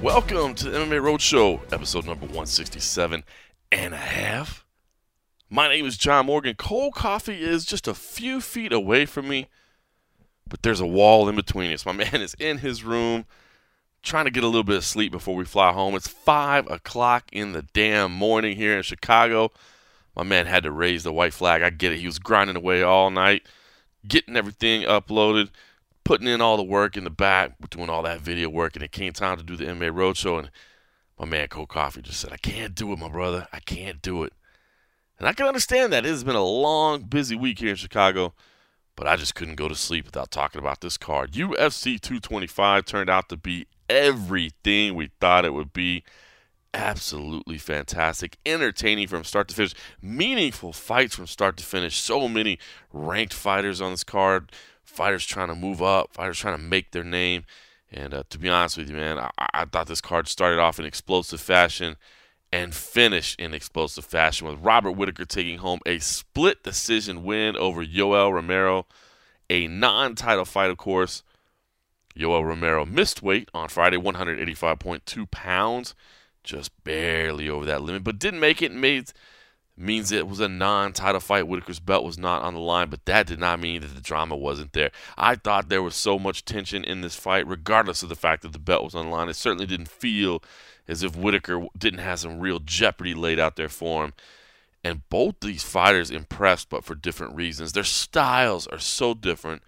Welcome to the MMA Roadshow, episode number 167 and a half. My name is John Morgan. Cold coffee is just a few feet away from me, but there's a wall in between us. My man is in his room trying to get a little bit of sleep before we fly home. It's 5 o'clock in the damn morning here in Chicago. My man had to raise the white flag. I get it. He was grinding away all night, getting everything uploaded putting in all the work in the back, doing all that video work, and it came time to do the MMA Roadshow, and my man Cold Coffee just said, I can't do it, my brother. I can't do it. And I can understand that. It has been a long, busy week here in Chicago, but I just couldn't go to sleep without talking about this card. UFC 225 turned out to be everything we thought it would be. Absolutely fantastic, entertaining from start to finish, meaningful fights from start to finish. So many ranked fighters on this card fighters trying to move up, fighters trying to make their name. And uh, to be honest with you, man, I, I thought this card started off in explosive fashion and finished in explosive fashion with Robert Whitaker taking home a split decision win over Yoel Romero, a non title fight, of course. Yoel Romero missed weight on Friday, 185.2 pounds, just barely over that limit, but didn't make it. Made means it was a non-title fight. Whitaker's belt was not on the line, but that did not mean that the drama wasn't there. I thought there was so much tension in this fight, regardless of the fact that the belt was on the line. It certainly didn't feel as if Whitaker didn't have some real jeopardy laid out there for him. And both these fighters impressed, but for different reasons. Their styles are so different.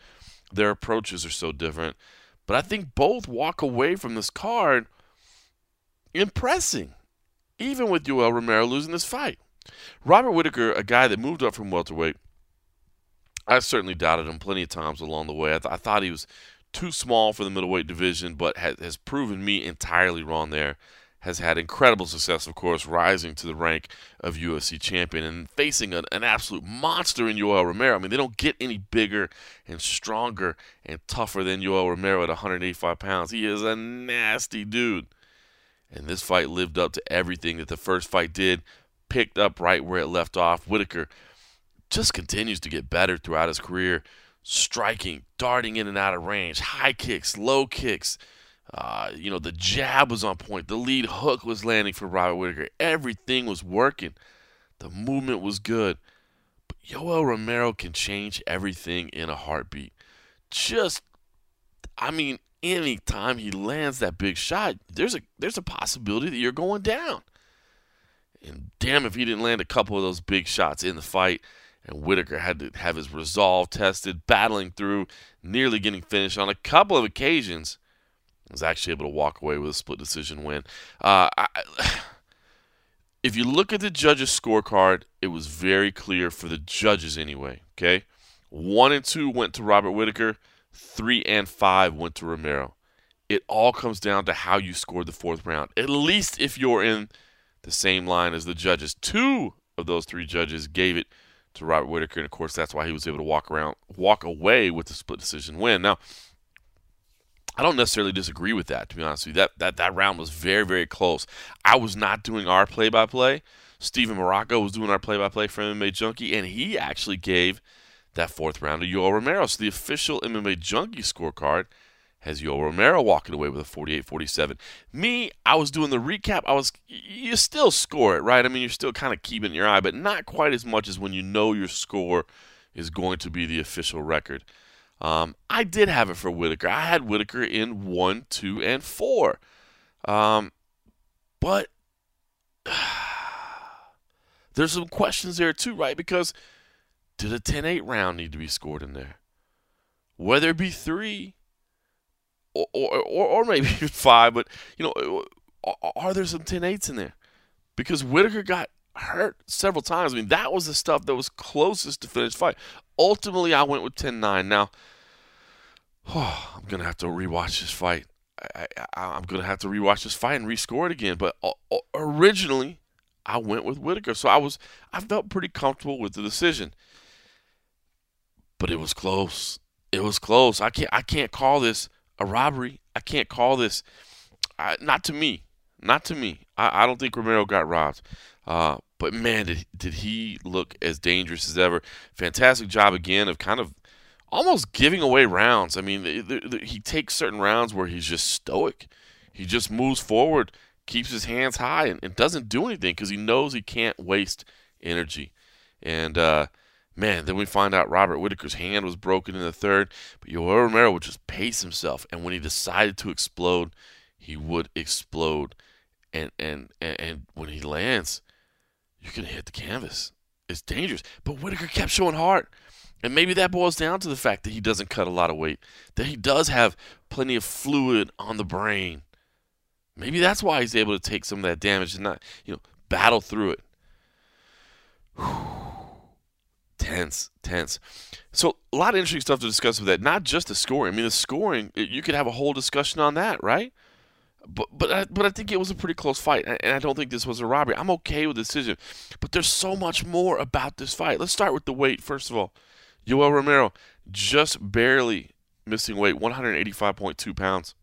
Their approaches are so different. But I think both walk away from this card impressing, even with Yoel Romero losing this fight. Robert Whitaker, a guy that moved up from welterweight, I certainly doubted him plenty of times along the way. I, th- I thought he was too small for the middleweight division, but has, has proven me entirely wrong there. Has had incredible success, of course, rising to the rank of UFC champion and facing an, an absolute monster in Yoel Romero. I mean, they don't get any bigger and stronger and tougher than Yoel Romero at 185 pounds. He is a nasty dude. And this fight lived up to everything that the first fight did picked up right where it left off. Whitaker just continues to get better throughout his career, striking, darting in and out of range, high kicks, low kicks. Uh, you know, the jab was on point. The lead hook was landing for Robert Whitaker. Everything was working. The movement was good. But Yoel Romero can change everything in a heartbeat. Just, I mean, anytime he lands that big shot, there's a there's a possibility that you're going down. And damn if he didn't land a couple of those big shots in the fight. And Whitaker had to have his resolve tested, battling through, nearly getting finished on a couple of occasions. Was actually able to walk away with a split decision win. Uh, I, if you look at the judges' scorecard, it was very clear for the judges anyway. Okay, one and two went to Robert Whitaker, three and five went to Romero. It all comes down to how you scored the fourth round. At least if you're in the same line as the judges. Two of those three judges gave it to Robert Whitaker, and of course that's why he was able to walk around, walk away with the split decision win. Now, I don't necessarily disagree with that. To be honest with you, that that that round was very very close. I was not doing our play by play. Steven Marrocco was doing our play by play for MMA Junkie, and he actually gave that fourth round to Yoel Romero. So the official MMA Junkie scorecard has Yoel Romero walking away with a 48-47. Me, I was doing the recap. I was you still score it, right? I mean, you're still kind of keeping your eye, but not quite as much as when you know your score is going to be the official record. Um, I did have it for Whitaker. I had Whitaker in one, two, and four. Um, but there's some questions there too, right? Because did a 10-8 round need to be scored in there? Whether it be three or, or, or maybe five, but you know, are there some 10 8s in there? Because Whitaker got hurt several times. I mean, that was the stuff that was closest to finish fight. Ultimately, I went with 10 9. Now, oh, I'm going to have to rewatch this fight. I, am going to have to rewatch this fight and rescore it again. But originally, I went with Whitaker. So I was, I felt pretty comfortable with the decision. But it was close. It was close. I can't, I can't call this a robbery. I can't call this, uh, not to me, Not to me. I, I don't think Romero got robbed. Uh, but man, did, did he look as dangerous as ever. Fantastic job again of kind of almost giving away rounds. I mean, the, the, the, he takes certain rounds where he's just stoic. He just moves forward, keeps his hands high, and, and doesn't do anything because he knows he can't waste energy. And uh, man, then we find out Robert Whitaker's hand was broken in the third, but Yoel Romero would just pace himself, and when he decided to explode, he would explode. And and and, and when he lands, you can hit the canvas. It's dangerous. But Whitaker kept showing heart. And maybe that boils down to the fact that he doesn't cut a lot of weight, that he does have plenty of fluid on the brain. Maybe that's why he's able to take some of that damage and not, you know, battle through it. tense, tense. So a lot of interesting stuff to discuss with that. Not just the scoring. I mean, the scoring. You could have a whole discussion on that, right? But but I, but I think it was a pretty close fight, and I don't think this was a robbery. I'm okay with the decision, but there's so much more about this fight. Let's start with the weight first of all. Yoel Romero just barely missing weight, 185.2 pounds.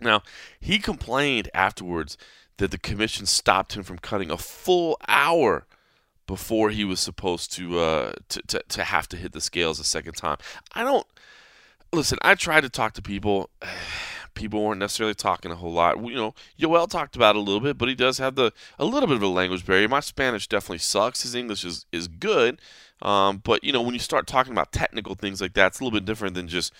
Now he complained afterwards that the commission stopped him from cutting a full hour before he was supposed to, uh, to, to to have to hit the scales a second time. I don't listen. I try to talk to people people weren't necessarily talking a whole lot. You know, Yoel talked about it a little bit, but he does have the a little bit of a language barrier. My Spanish definitely sucks. His English is is good, um, but you know, when you start talking about technical things like that, it's a little bit different than just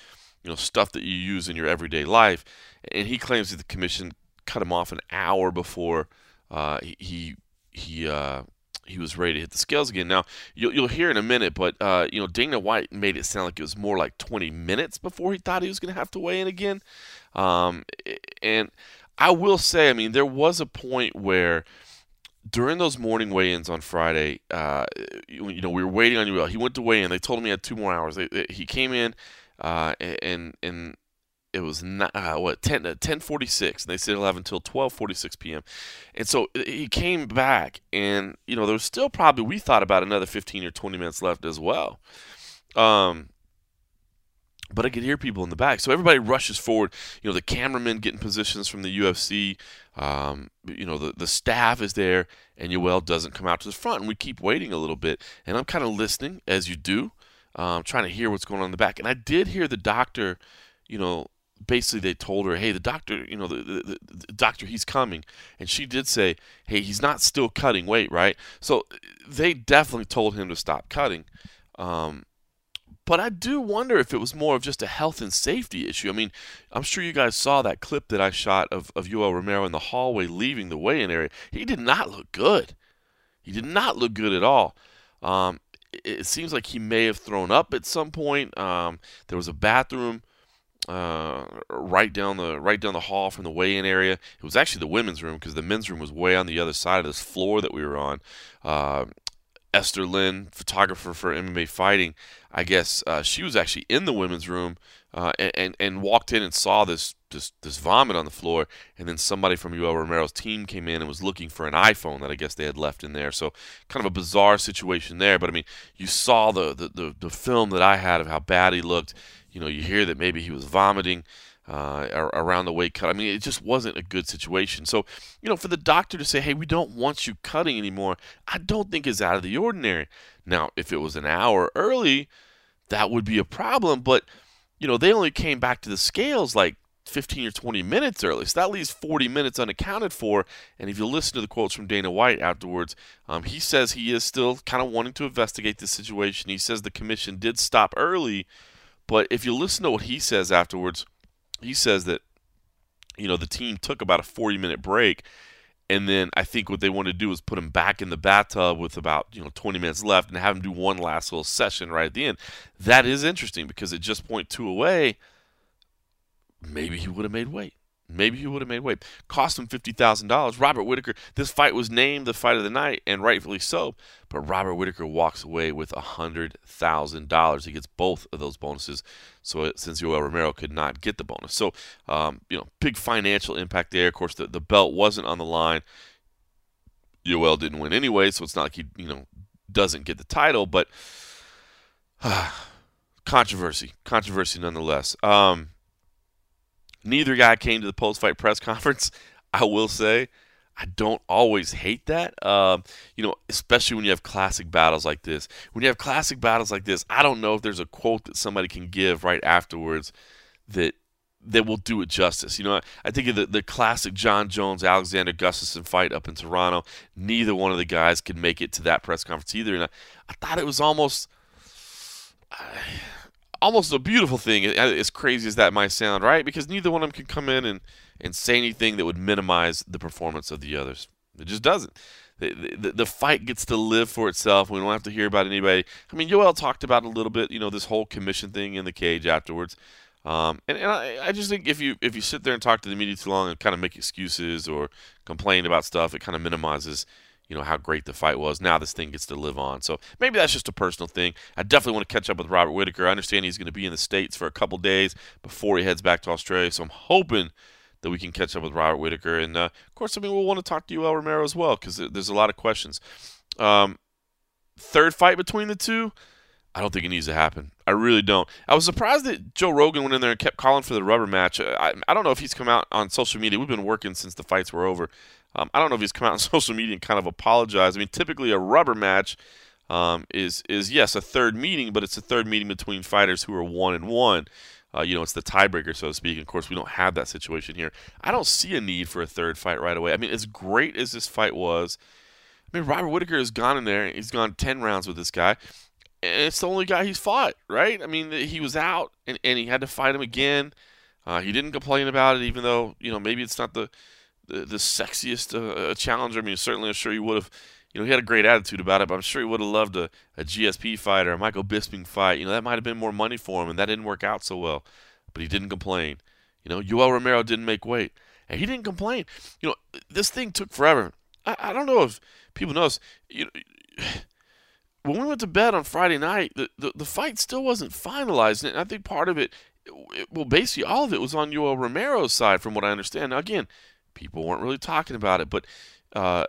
you know stuff that you use in your everyday life. And he claims that the commission cut him off an hour before uh, he he uh, he was ready to hit the scales again. Now you'll, you'll hear in a minute, but uh, you know Dana White made it sound like it was more like 20 minutes before he thought he was going to have to weigh in again. Um, and I will say, I mean, there was a point where during those morning weigh-ins on Friday, uh, you, know, we were waiting on you. He went to weigh in. They told him he had two more hours. They, they, he came in, uh, and and it was not, uh, what 10 10:46 and they said he'll have until 12:46 p.m. And so uh, he came back and you know there was still probably we thought about another 15 or 20 minutes left as well. Um but I could hear people in the back. So everybody rushes forward. You know, the cameramen getting positions from the UFC. Um, you know, the, the staff is there, and Yoel doesn't come out to the front. And we keep waiting a little bit. And I'm kind of listening, as you do, um, trying to hear what's going on in the back. And I did hear the doctor, you know, basically they told her, hey, the doctor, you know, the, the, the, doctor, he's coming. And she did say, hey, he's not still cutting weight, right? So they definitely told him to stop cutting. Um, but I do wonder if it was more of just a health and safety issue. I mean, I'm sure you guys saw that clip that I shot of, of Yoel Romero in the hallway leaving the weigh-in area. He did not look good. He did not look good at all. Um, it, it, seems like he may have thrown up at some point. Um, there was a bathroom uh, right down the right down the hall from the weigh-in area. It was actually the women's room because the men's room was way on the other side of this floor that we were on. Uh, Esther Lin, photographer for MMA Fighting, I guess uh, she was actually in the women's room uh, and, and, and walked in and saw this, this this vomit on the floor, and then somebody from Yoel Romero's team came in and was looking for an iPhone that I guess they had left in there. So kind of a bizarre situation there. But I mean, you saw the the, the, the film that I had of how bad he looked. You know, you hear that maybe he was vomiting uh, around the weight cut. I mean, it just wasn't a good situation. So, you know, for the doctor to say, hey, we don't want you cutting anymore, I don't think is out of the ordinary. Now, if it was an hour early, that would be a problem. But, you know, they only came back to the scales like 15 or 20 minutes early. So that leaves 40 minutes unaccounted for. And if you listen to the quotes from Dana White afterwards, um, he says he is still kind of wanting to investigate the situation. He says the commission did stop early. But if you listen to what he says afterwards, he says that you know the team took about a 40 minute break and then I think what they wanted to do was put him back in the bathtub with about you know 20 minutes left and have him do one last little session right at the end. That is interesting because at just point two away, maybe he would have made weight. Maybe he would have made weight. Cost him fifty thousand dollars. Robert Whitaker. This fight was named the fight of the night, and rightfully so. But Robert Whitaker walks away with hundred thousand dollars. He gets both of those bonuses. So since Yoel Romero could not get the bonus, so um, you know, big financial impact there. Of course, the, the belt wasn't on the line. Yoel didn't win anyway, so it's not like he you know doesn't get the title, but controversy, controversy nonetheless. Um, Neither guy came to the post fight press conference. I will say, I don't always hate that. Um, you know, especially when you have classic battles like this. When you have classic battles like this, I don't know if there's a quote that somebody can give right afterwards that that will do it justice. You know, I think of the, the classic Jon Jones Alexander Gustafsson fight up in Toronto. Neither one of the guys could make it to that press conference either, and I, I thought it was almost. Uh, almost a beautiful thing, as crazy as that might sound, right? Because neither one of them can come in and, and say anything that would minimize the performance of the others. It just doesn't. The, the, the, fight gets to live for itself. We don't have to hear about anybody. I mean, Yoel talked about a little bit, you know, this whole commission thing in the cage afterwards. Um, and, and I, I, just think if you if you sit there and talk to the media too long and kind of make excuses or complain about stuff, it kind of minimizes you know how great the fight was. Now this thing gets to live on. So maybe that's just a personal thing. I definitely want to catch up with Robert Whitaker. I understand he's going to be in the states for a couple days before he heads back to Australia. So I'm hoping that we can catch up with Robert Whitaker. And uh, of course, I mean we'll want to talk to Yoel Romero as well because there's a lot of questions. Um, third fight between the two. I don't think it needs to happen. I really don't. I was surprised that Joe Rogan went in there and kept calling for the rubber match. I, I don't know if he's come out on social media. We've been working since the fights were over. Um, I don't know if he's come out on social media and kind of apologized. I mean, typically a rubber match um, is is yes a third meeting, but it's a third meeting between fighters who are one and one. Uh, you know, it's the tiebreaker, so to speak. Of course, we don't have that situation here. I don't see a need for a third fight right away. I mean, as great as this fight was, I mean, Robert Whitaker has gone in there. He's gone ten rounds with this guy, and it's the only guy he's fought. Right? I mean, he was out, and, and he had to fight him again. Uh, he didn't complain about it, even though you know maybe it's not the the, the sexiest uh, challenger. I mean, certainly I'm sure he would have, you know, he had a great attitude about it, but I'm sure he would have loved a, a GSP fight or a Michael Bisping fight. You know, that might have been more money for him, and that didn't work out so well. But he didn't complain. You know, Yoel Romero didn't make weight, and he didn't complain. You know, this thing took forever. I, I don't know if people notice. You know, when we went to bed on Friday night, the, the, the fight still wasn't finalized, and I think part of it, it, well, basically all of it was on Yoel Romero's side, from what I understand. Now, again, people weren't really talking about it. But, uh,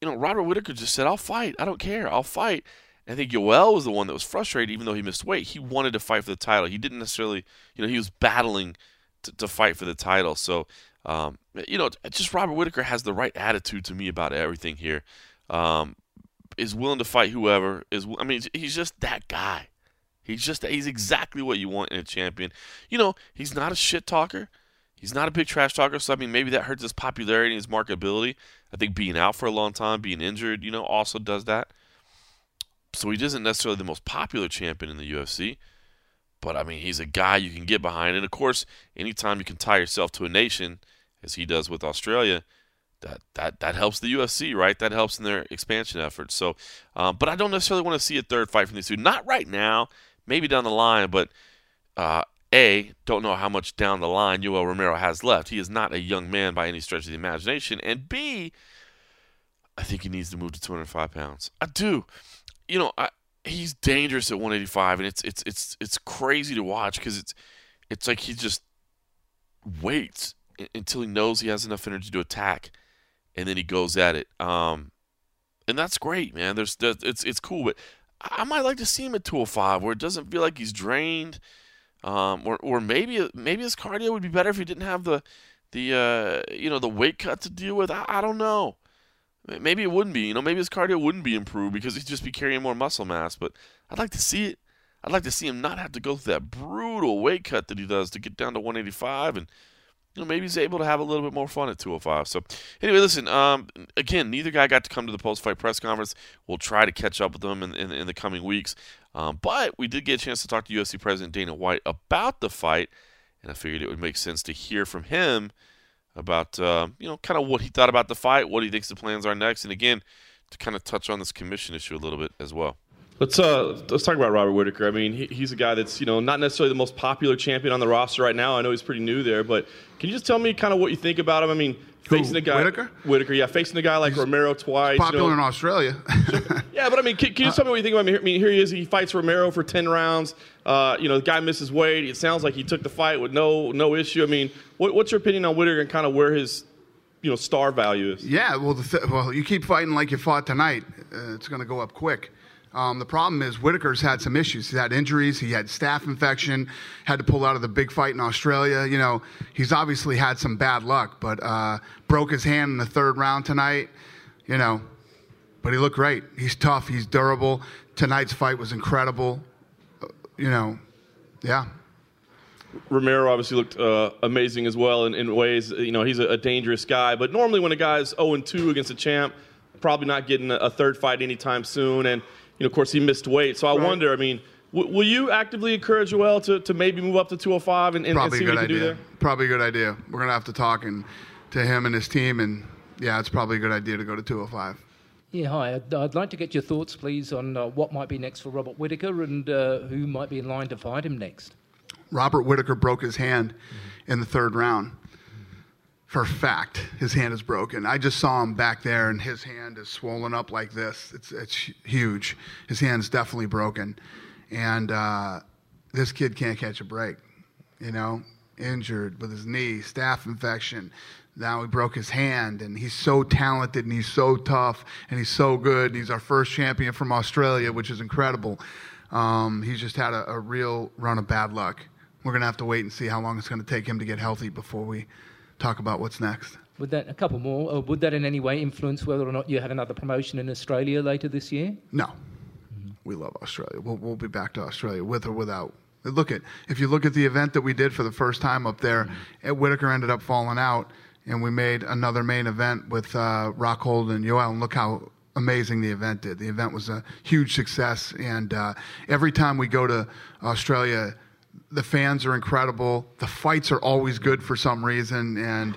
you know, Robert Whitaker just said, I'll fight. I don't care. I'll fight. And I think Yoel was the one that was frustrated, even though he missed weight. He wanted to fight for the title. He didn't necessarily, you know, he was battling to, to fight for the title. So, um, you know, just Robert Whitaker has the right attitude to me about everything here. Um, is willing to fight whoever. Is I mean, he's just that guy. He's just he's exactly what you want in a champion. You know, he's not a shit talker. He's not a big trash talker, so I mean maybe that hurts his popularity and his marketability. I think being out for a long time, being injured, you know, also does that. So he isn't necessarily the most popular champion in the UFC, but I mean he's a guy you can get behind. And of course, anytime you can tie yourself to a nation, as he does with Australia, that that that helps the UFC, right? That helps in their expansion efforts. So, um, but I don't necessarily want to see a third fight from these two. Not right now. Maybe down the line, but uh, a, don't know how much down the line Yoel Romero has left. He is not a young man by any stretch of the imagination. And B, I think he needs to move to 205 pounds. I do. You know, I, he's dangerous at 185, and it's it's it's it's crazy to watch because it's it's like he just waits until he knows he has enough energy to attack, and then he goes at it. Um, and that's great, man. There's, there's it's it's cool, but I might like to see him at 205 where it doesn't feel like he's drained um, or or maybe maybe his cardio would be better if he didn't have the the uh, you know the weight cut to deal with. I, I don't know. Maybe it wouldn't be. You know, maybe his cardio wouldn't be improved because he'd just be carrying more muscle mass. But I'd like to see it. I'd like to see him not have to go through that brutal weight cut that he does to get down to 185 and you know, maybe he's able to have a little bit more fun at 205. So, anyway, listen. Um, again, neither guy got to come to the post-fight press conference. We'll try to catch up with them in, in, in the coming weeks. Um, but we did get a chance to talk to UFC President Dana White about the fight, and I figured it would make sense to hear from him about uh, you know kind of what he thought about the fight, what he thinks the plans are next, and again to kind of touch on this commission issue a little bit as well. Let's uh, let's talk about Robert Whitaker. I mean, he, he's a guy that's you know not necessarily the most popular champion on the roster right now. I know he's pretty new there, but can you just tell me kind of what you think about him? I mean, facing Who, a guy Whitaker, Whitaker, yeah, facing a guy like he's Romero twice. Popular you know. in Australia. yeah, but I mean, can, can you just tell me what you think about him? I mean, here he is. He fights Romero for ten rounds. Uh, you know, the guy misses weight. It sounds like he took the fight with no no issue. I mean, what, what's your opinion on Whitaker and kind of where his you know star value is? Yeah, well, th- well, you keep fighting like you fought tonight. Uh, it's going to go up quick. Um, the problem is Whitaker's had some issues. He's had injuries. He had staph infection. Had to pull out of the big fight in Australia. You know, he's obviously had some bad luck, but uh, broke his hand in the third round tonight. You know, but he looked great. He's tough. He's durable. Tonight's fight was incredible. Uh, you know, yeah. Romero obviously looked uh, amazing as well in, in, ways. You know, he's a, a, dangerous guy. But normally, when a guy's 0 2 against a champ, probably not getting a, a, third fight anytime soon. And you know, of course, he missed weight. So I right. wonder. I mean, w- will you actively encourage Joel to, to maybe move up to 205 and, and, and see what he can idea. do there? Probably a good idea. We're gonna have to talk and to him and his team, and yeah, it's probably a good idea to go to 205. Yeah, hi. I'd, I'd like to get your thoughts, please, on uh, what might be next for Robert Whitaker and uh, who might be in line to fight him next. Robert Whitaker broke his hand mm-hmm. in the third round for fact his hand is broken. I just saw him back there, and his hand is swollen up like this. It's it's huge. His hand's definitely broken, and uh, this kid can't catch a break. You know, injured with his knee, staph infection. Now he broke his hand, and he's so talented, and he's so tough, and he's so good. And he's our first champion from Australia, which is incredible. Um, he's just had a, a real run of bad luck. We're gonna have to wait and see how long it's gonna take him to get healthy before we talk about what's next. Would that a couple more? Or would that in any way influence whether or not you have another promotion in Australia later this year? No, mm-hmm. we love Australia. We'll, we'll be back to Australia with or without. Look at if you look at the event that we did for the first time up there, mm-hmm. Whitaker ended up falling out, and we made another main event with uh, Rockhold and Yoel, and look how amazing the event did. The event was a huge success, and uh, every time we go to Australia the fans are incredible. The fights are always good for some reason, and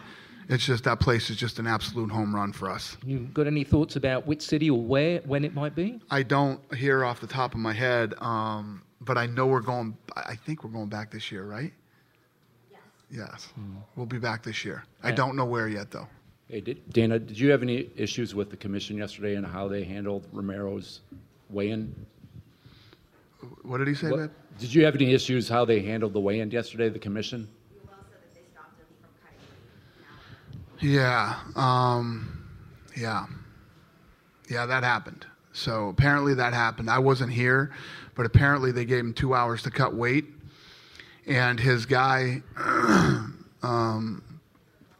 it's just that place is just an absolute home run for us. You got any thoughts about which city or where, when it might be? I don't hear off the top of my head, um, but I know we're going. I think we're going back this year, right? Yes. Yes, mm. we'll be back this year. I don't know where yet, though. Hey, did, Dana, did you have any issues with the commission yesterday and how they handled Romero's weigh-in? What did he say, what, Did you have any issues how they handled the weigh-in yesterday, the commission? Yeah, um, yeah, yeah. That happened. So apparently that happened. I wasn't here, but apparently they gave him two hours to cut weight, and his guy, um,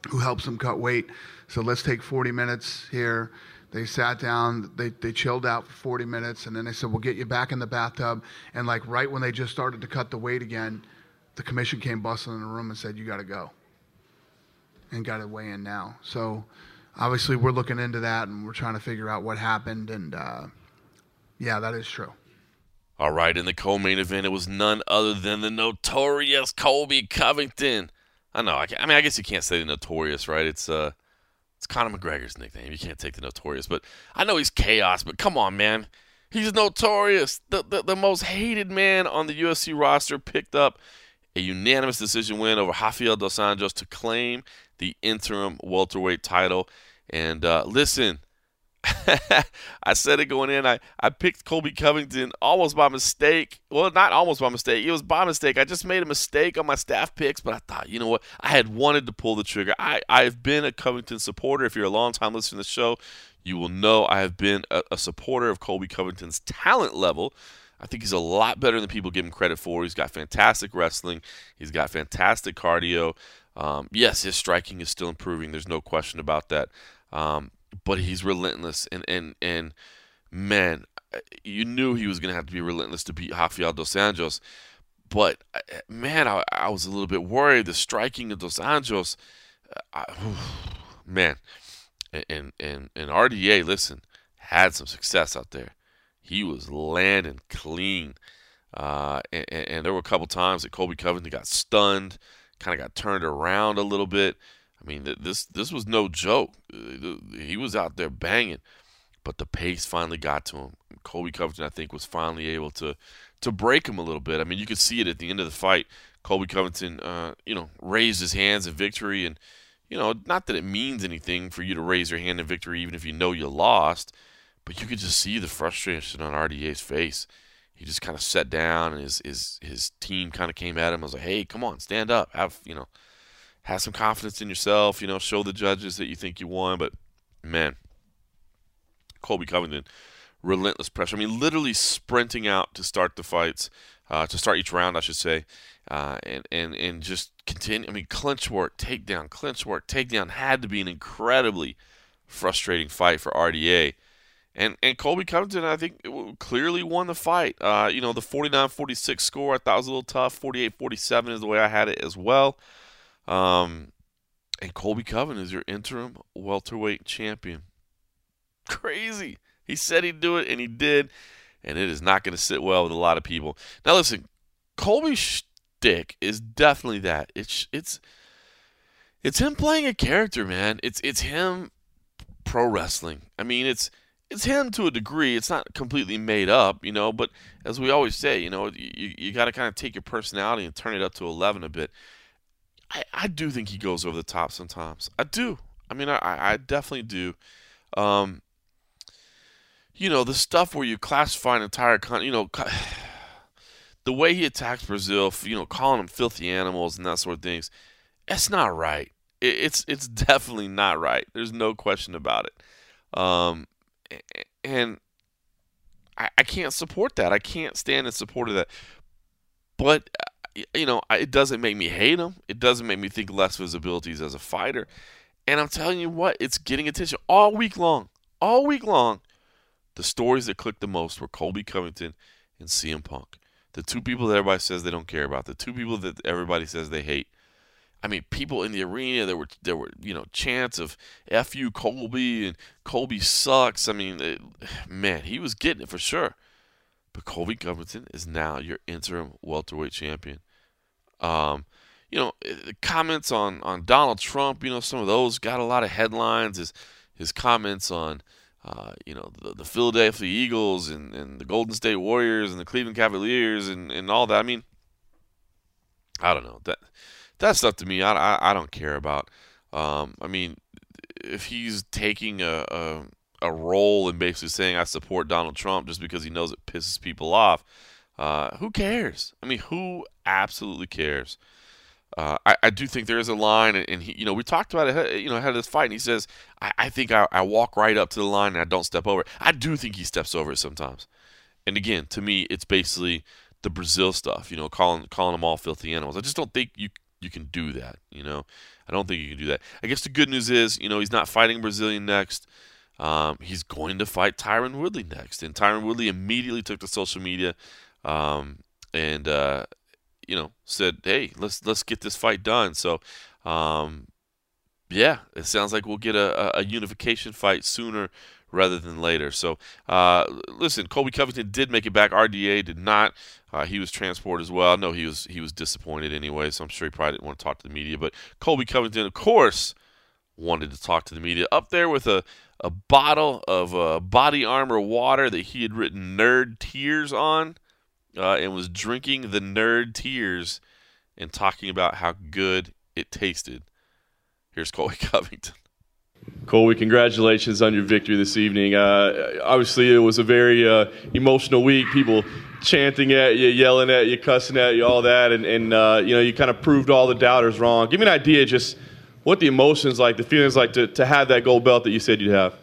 who helps him cut weight, said, "Let's take 40 minutes here." They sat down, they, they chilled out for 40 minutes, and then they said, We'll get you back in the bathtub. And like right when they just started to cut the weight again, the commission came bustling in the room and said, You got to go. And got to weigh in now. So obviously, we're looking into that and we're trying to figure out what happened. And uh, yeah, that is true. All right, in the co main event, it was none other than the notorious Colby Covington. I know, I, I mean, I guess you can't say the notorious, right? It's, uh, it's Conor McGregor's nickname. You can't take the notorious, but I know he's chaos. But come on, man, he's notorious. The, the the most hated man on the UFC roster picked up a unanimous decision win over Rafael dos Anjos to claim the interim welterweight title. And uh, listen, I said it going in. I, I picked Colby Covington almost by mistake. Well, not almost by mistake. It was by mistake. I just made a mistake on my staff picks, but I thought, you know what? I had wanted to pull the trigger. I, I've been a Covington supporter. If you're a long time listener to the show, you will know I have been a, a supporter of Colby Covington's talent level. I think he's a lot better than people give him credit for. He's got fantastic wrestling. He's got fantastic cardio. Um, yes, his striking is still improving. There's no question about that. Um, but he's relentless. And and and man, you knew he was going to have to be relentless to beat Rafael dos Anjos. But man, I, I was a little bit worried. The striking of dos Anjos, I, man, and and and RDA, listen, had some success out there. He was landing clean. Uh, and, and, there were a couple times that Colby Covington got stunned, kind of got turned around a little bit. I mean, this this was no joke. He was out there banging, but the pace finally got to him. Colby Covington, I think, was finally able to to break him a little bit. I mean, you could see it at the end of the fight. Colby Covington, uh, you know, raised his hands in victory, and you know, not that it means anything for you to raise your hand in victory, even if you know you lost, but you could just see the frustration on RDA's face. He just kind of sat down, and his his his team kind of came at him. I was like, "Hey, come on, stand up, have you know." Have some confidence in yourself, you know, show the judges that you think you won. But man, Colby Covington relentless pressure. I mean, literally sprinting out to start the fights, uh, to start each round, I should say, uh, and and and just continue. I mean, clinch work, takedown, clinch work, takedown had to be an incredibly frustrating fight for RDA. And and Colby Covington, I think, clearly won the fight. Uh, you know, the 49-46 score I thought was a little tough. 48-47 is the way I had it as well. Um, and Colby Covington is your interim welterweight champion. Crazy. He said he'd do it, and he did. And it is not going to sit well with a lot of people. Now, listen, Colby's shtick is definitely that. It's it's it's him playing a character, man. It's it's him pro wrestling. I mean, it's it's him to a degree. It's not completely made up, you know. But as we always say, you know, you you got to kind of take your personality and turn it up to eleven a bit. I, I do think he goes over the top sometimes. I do. I mean, I I definitely do. Um, you know, the stuff where you classify an entire country, you know, the way he attacks Brazil, you know, calling them filthy animals and that sort of things, that's not right. It, it's it's definitely not right. There's no question about it. Um, and I, I can't support that. I can't stand in support of that. But uh, you know, it doesn't make me hate him. It doesn't make me think less of his abilities as a fighter. And I'm telling you what, it's getting attention all week long. All week long, the stories that clicked the most were Colby Covington and CM Punk. The two people that everybody says they don't care about. The two people that everybody says they hate. I mean, people in the arena. There were there were you know chants of "F you Colby" and "Colby sucks." I mean, it, man, he was getting it for sure. But Colby Covington is now your interim welterweight champion. Um, you know, eh, comments on on Donald Trump. You know, some of those got a lot of headlines. His his comments on. Uh, you know the, the Philadelphia Eagles and, and the Golden State Warriors and the Cleveland Cavaliers and, and all that. I mean, I don't know that that stuff to me, I, I, I don't care about. Um, I mean, if he's taking a, a, a role in basically saying I support Donald Trump just because he knows it pisses people off, uh, who cares? I mean, who absolutely cares? Uh, I, I, do think there is a line, and he, you know, we talked about it, you know, ahead of this fight, and he says, I, I think I, I, walk right up to the line and I don't step over. I do think he steps over it sometimes. And again, to me, it's basically the Brazil stuff, you know, calling calling them all filthy animals. I just don't think you you can do that. You know, I don't think you can do that. I guess the good news is, you know, he's not fighting Brazilian next. Um, he's going to fight Tyron Woodley next, and Tyron Woodley immediately took to social media um, and uh, you know said, "Hey, let's let's get this fight done." So, um, yeah, it sounds like we'll get a, a unification fight sooner rather than later. So, uh, listen, Colby Covington did make it back. RDA did not. Uh, he was transported as well. I know he was he was disappointed anyway, so I'm sure he probably didn't want to talk to the media. But Colby Covington, of course, wanted to talk to the media. Up there with a a bottle of uh, body armor water that he had written "Nerd Tears" on, uh, and was drinking the Nerd Tears and talking about how good it tasted. Here's Colby Covington. Colby, congratulations on your victory this evening. Uh, obviously, it was a very uh, emotional week. People chanting at you, yelling at you, cussing at you, all that, and, and uh, you know you kind of proved all the doubters wrong. Give me an idea, just what the emotions like, the feelings like to, to have that gold belt that you said you'd have.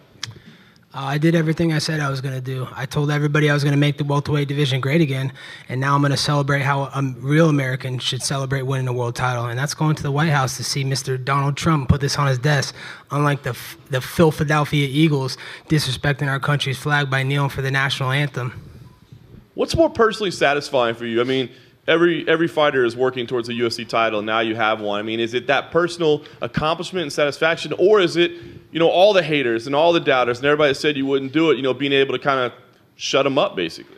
Uh, I did everything I said I was going to do. I told everybody I was going to make the welterweight division great again, and now I'm going to celebrate how a real American should celebrate winning a world title, and that's going to the White House to see Mr. Donald Trump put this on his desk. Unlike the the Philadelphia Eagles disrespecting our country's flag by kneeling for the national anthem. What's more personally satisfying for you? I mean, every every fighter is working towards a UFC title, and now you have one. I mean, is it that personal accomplishment and satisfaction, or is it you know all the haters and all the doubters and everybody that said you wouldn't do it? You know, being able to kind of shut them up, basically.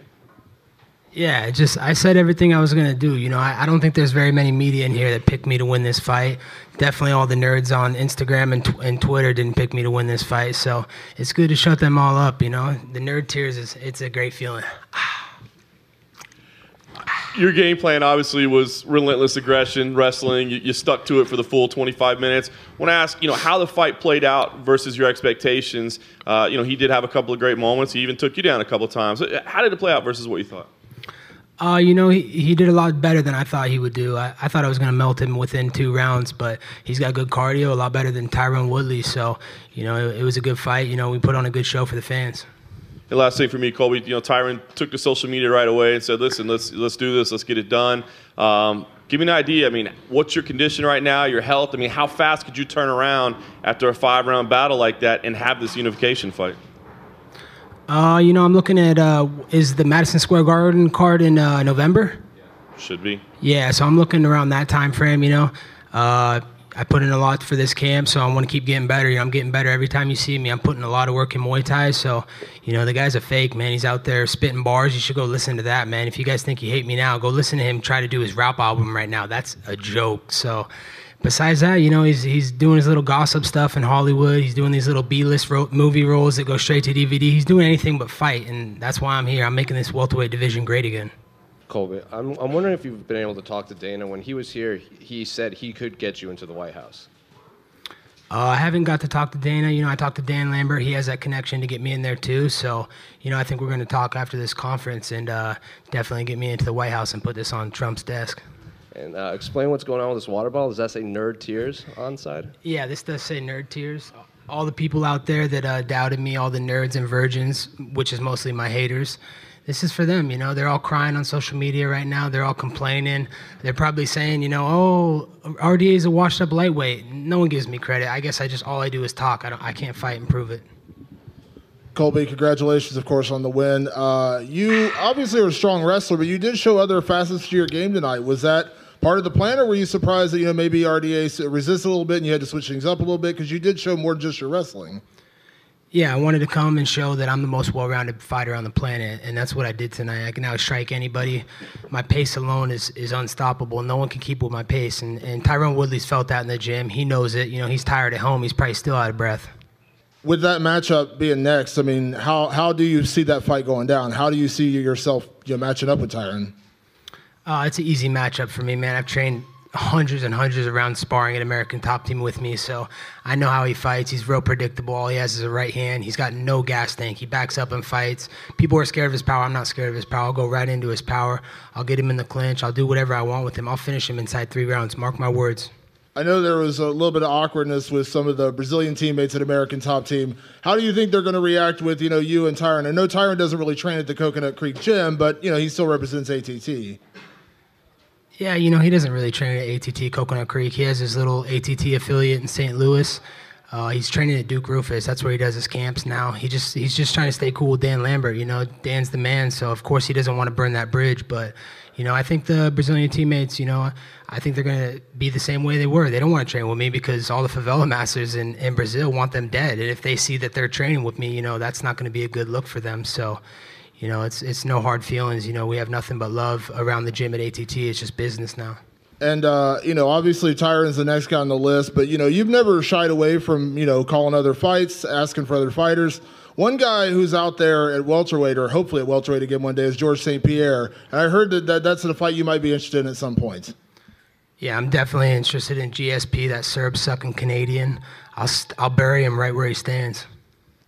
Yeah, just I said everything I was gonna do. You know, I, I, don't think there's very many media in here that picked me to win this fight. Definitely, all the nerds on Instagram and, tw- and Twitter didn't pick me to win this fight. So it's good to shut them all up. You know, the nerd tears is it's a great feeling. Your game plan obviously was relentless aggression, wrestling. You, you, stuck to it for the full 25 minutes. I want to ask, you know, how the fight played out versus your expectations. Uh, you know, he did have a couple of great moments. He even took you down a couple of times. How did it play out versus what you thought? Uh, you know, he, he did a lot better than I thought he would do. I, I thought I was going to melt him within two rounds, but he's got good cardio, a lot better than Tyron Woodley. So, you know, it, it was a good fight. You know, we put on a good show for the fans And last thing for me, Colby, you know, Tyron took to social media right away and said, "Listen, let's let's do this. Let's get it done." Um, give me an idea. I mean, what's your condition right now? Your health? I mean, how fast could you turn around after a five-round battle like that and have this unification fight? Uh, you know, I'm looking at uh, is the Madison Square Garden card in uh, November? Should be. Yeah, so I'm looking around that time frame. You know, uh, I put in a lot for this camp, so I want to keep getting better. You know, I'm getting better every time you see me. I'm putting a lot of work in Muay Thai, so you know the guy's a fake man. He's out there spitting bars. You should go listen to that, man. If you guys think you hate me now, go listen to him try to do his rap album right now. That's a joke. So. Besides that, you know, he's he's doing his little gossip stuff in Hollywood. He's doing these little B-list ro- movie roles that go straight to DVD. He's doing anything but fight, and that's why I'm here. I'm making this welterweight division great again. Colby, I'm, I'm wondering if you've been able to talk to Dana. When he was here, he said he could get you into the White House. Uh, I haven't got to talk to Dana. You know, I talked to Dan Lambert. He has that connection to get me in there too. So, you know, I think we're going to talk after this conference and uh, definitely get me into the White House and put this on Trump's desk. And uh, explain what's going on with this water bottle. Does that say nerd tears on side? Yeah, this does say nerd tears. All the people out there that uh, doubted me, all the nerds and virgins, which is mostly my haters, this is for them. You know, they're all crying on social media right now. They're all complaining. They're probably saying, you know, oh, RDA is a washed up lightweight. No one gives me credit. I guess I just all I do is talk. I don't. I can't fight and prove it. Colby, congratulations, of course, on the win. Uh, you obviously are a strong wrestler, but you did show other facets to your game tonight. Was that part of the plan, or were you surprised that you know maybe RDA resisted a little bit and you had to switch things up a little bit because you did show more just your wrestling? Yeah, I wanted to come and show that I'm the most well-rounded fighter on the planet, and that's what I did tonight. I can now strike anybody. My pace alone is, is unstoppable. No one can keep with my pace, and, and Tyron Woodley's felt that in the gym. He knows it. You know, he's tired at home. He's probably still out of breath. With that matchup being next, I mean, how how do you see that fight going down? How do you see yourself you know, matching up with Tyron? Uh, it's an easy matchup for me, man. I've trained hundreds and hundreds of rounds sparring at American Top Team with me, so I know how he fights. He's real predictable. All he has is a right hand. He's got no gas tank. He backs up and fights. People are scared of his power. I'm not scared of his power. I'll go right into his power. I'll get him in the clinch. I'll do whatever I want with him. I'll finish him inside three rounds. Mark my words. I know there was a little bit of awkwardness with some of the Brazilian teammates at American Top Team. How do you think they're going to react with you know you and Tyron? I know Tyron doesn't really train at the Coconut Creek Gym, but you know he still represents ATT. Yeah, you know, he doesn't really train at ATT Coconut Creek. He has his little ATT affiliate in St. Louis. Uh, he's training at Duke Roufus. That's where he does his camps now. He just he's just trying to stay cool with Dan Lambert. You know, Dan's the man, so of course he doesn't want to burn that bridge. But you know, I think the Brazilian teammates, you know, I think they're going to be the same way they were. They don't want to train with me because all the favela masters in, in Brazil want them dead. And if they see that they're training with me, you know, that's not going to be a good look for them. So, you know, it's it's no hard feelings. You know, we have nothing but love around the gym at ATT. It's just business now. And uh, you know, obviously Tyron's the next guy on the list, but you know, you've never shied away from you know calling other fights, asking for other fighters. One guy who's out there at welterweight, or hopefully at welterweight again one day, is George St. Pierre. And I heard that, that that's a fight you might be interested in at some point. Yeah, I'm definitely interested in GSP, that Serb sucking Canadian. I'll I'll bury him right where he stands.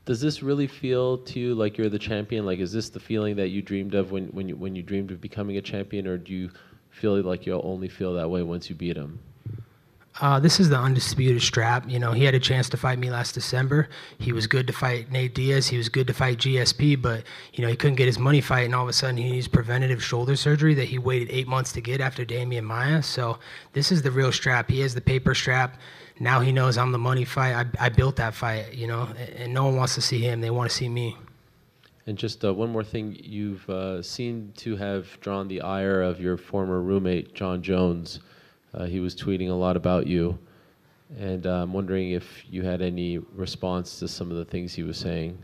Does this really feel to you like you're the champion? Like, is this the feeling that you dreamed of when, when you when you dreamed of becoming a champion, or do you feel like you'll only feel that way once you beat him? Uh, this is the undisputed strap. You know, he had a chance to fight me last December. He was good to fight Nate Diaz. He was good to fight GSP, but you know he couldn't get his money fight, and all of a sudden he needs preventative shoulder surgery that he waited eight months to get after Demian Maia. So this is the real strap. He has the paper strap. Now he knows I'm the money fight. I, I built that fight, you know, and no one wants to see him. They want to see me. And just uh, one more thing, you've uh, seemed to have drawn the ire of your former roommate, Jon Jones. Uh, he was tweeting a lot about you, and uh, I'm wondering if you had any response to some of the things he was saying.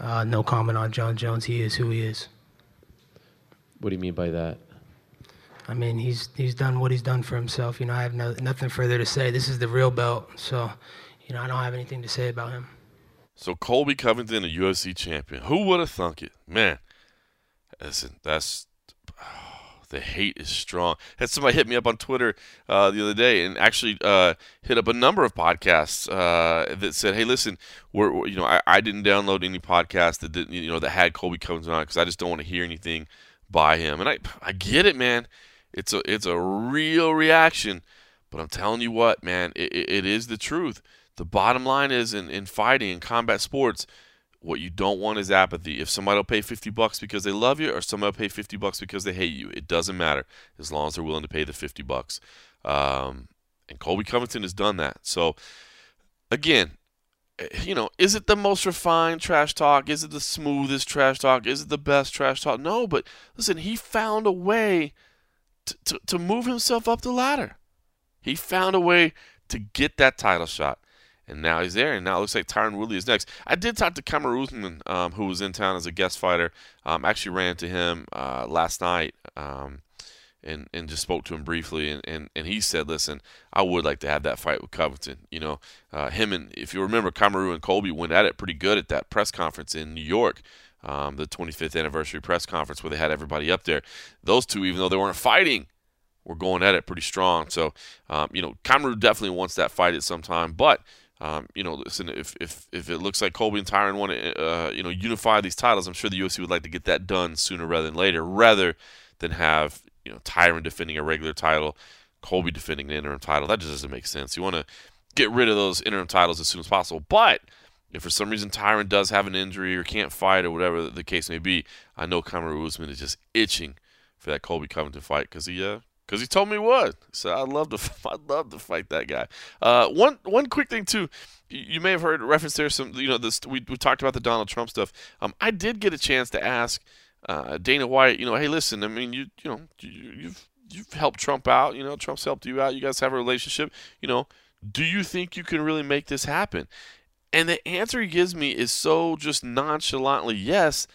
Uh, no comment on Jon Jones. He is who he is. What do you mean by that? I mean, he's he's done what he's done for himself. You know, I have no, nothing further to say. This is the real belt, so you know, I don't have anything to say about him. So Colby Covington, a UFC champion. Who would have thunk it, man? Listen, that's the hate is strong. Had somebody hit me up on Twitter uh, the other day and actually uh, hit up a number of podcasts uh, that said, "Hey, listen, we're, we're you know I, I, didn't download any podcast that didn't you know that had Colby Covington on because I just don't want to hear anything by him." And I I get it, man. It's a it's a real reaction, but I'm telling you what, man, it, it is the truth. The bottom line is in, in fighting and combat sports, What you don't want is apathy. If somebody will pay 50 bucks because they love you, or somebody will pay 50 bucks because they hate you, it doesn't matter as long as they're willing to pay the 50 bucks. Um, and Colby Covington has done that. So, again, eh, you know, is it the most refined trash talk? Is it the smoothest trash talk? Is it the best trash talk? No, but listen, he found a way to, to, to move himself up the ladder. He found a way to get that title shot. And now he's there, and now it looks like Tyron Woodley is next. I did talk to Kamaru Usman, um, who was in town as a guest fighter. Um, actually ran into him uh, last night um, and, and just spoke to him briefly. And, and, and he said, listen, I would like to have that fight with Covington. You know, uh, him and, if you remember, Kamaru and Colby went at it pretty good at that press conference in New York. Um, the 25th anniversary press conference where they had everybody up there. Those two, even though they weren't fighting, were going at it pretty strong. So, um, you know, Kamaru definitely wants that fight at some time. But, um, you know, listen, if, if, if it looks like Colby and Tyron want to, uh, you know, unify these titles, I'm sure the UFC would like to get that done sooner rather than later, rather than have, you know, Tyron defending a regular title, Colby defending an interim title. That just doesn't make sense. You want to get rid of those interim titles as soon as possible. But if for some reason Tyron does have an injury or can't fight or whatever the case may be, I know Kamaru Usman is just itching for that Colby Covington to fight because he, uh, because he told me what. So I'd love to, I'd love to fight that guy. Uh, one, one quick thing too. You may have heard reference there. Some, you know, this we, we talked about the Donald Trump stuff. Um, I did get a chance to ask uh, Dana White. You know, hey, listen. I mean, you, you know, you, you've you've helped Trump out. You know, Trump's helped you out. You guys have a relationship. You know, do you think you can really make this happen? And the answer he gives me is so just nonchalantly yes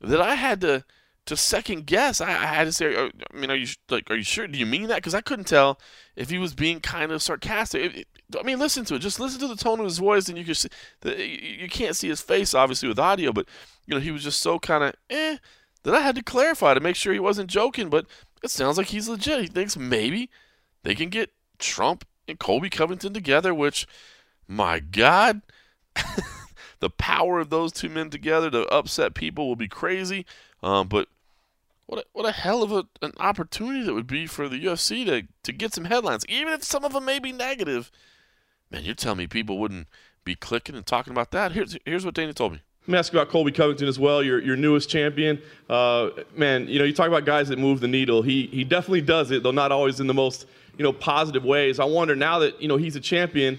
that I had to to second guess. I, I had to say, I mean, are you like, are you sure? Do you mean that? Because I couldn't tell if he was being kind of sarcastic. It, it, I mean, listen to it. Just listen to the tone of his voice, and you can see. The, you can't see his face, obviously, with audio, but you know, he was just so kind of eh that I had to clarify to make sure he wasn't joking. But it sounds like he's legit. He thinks maybe they can get Trump and Colby Covington together, which, my God. the power of those two men together to upset people will be crazy. Um, but what a, what a hell of a, an opportunity that would be for the UFC to, to get some headlines, even if some of them may be negative. Man, you're telling me people wouldn't be clicking and talking about that? Here's here's what Dana told me. Let me ask you about Colby Covington as well, your, your newest champion. Uh, man, you know, you talk about guys that move the needle. He, he definitely does it, though not always in the most, you know, positive ways. I wonder now that, you know, he's a champion,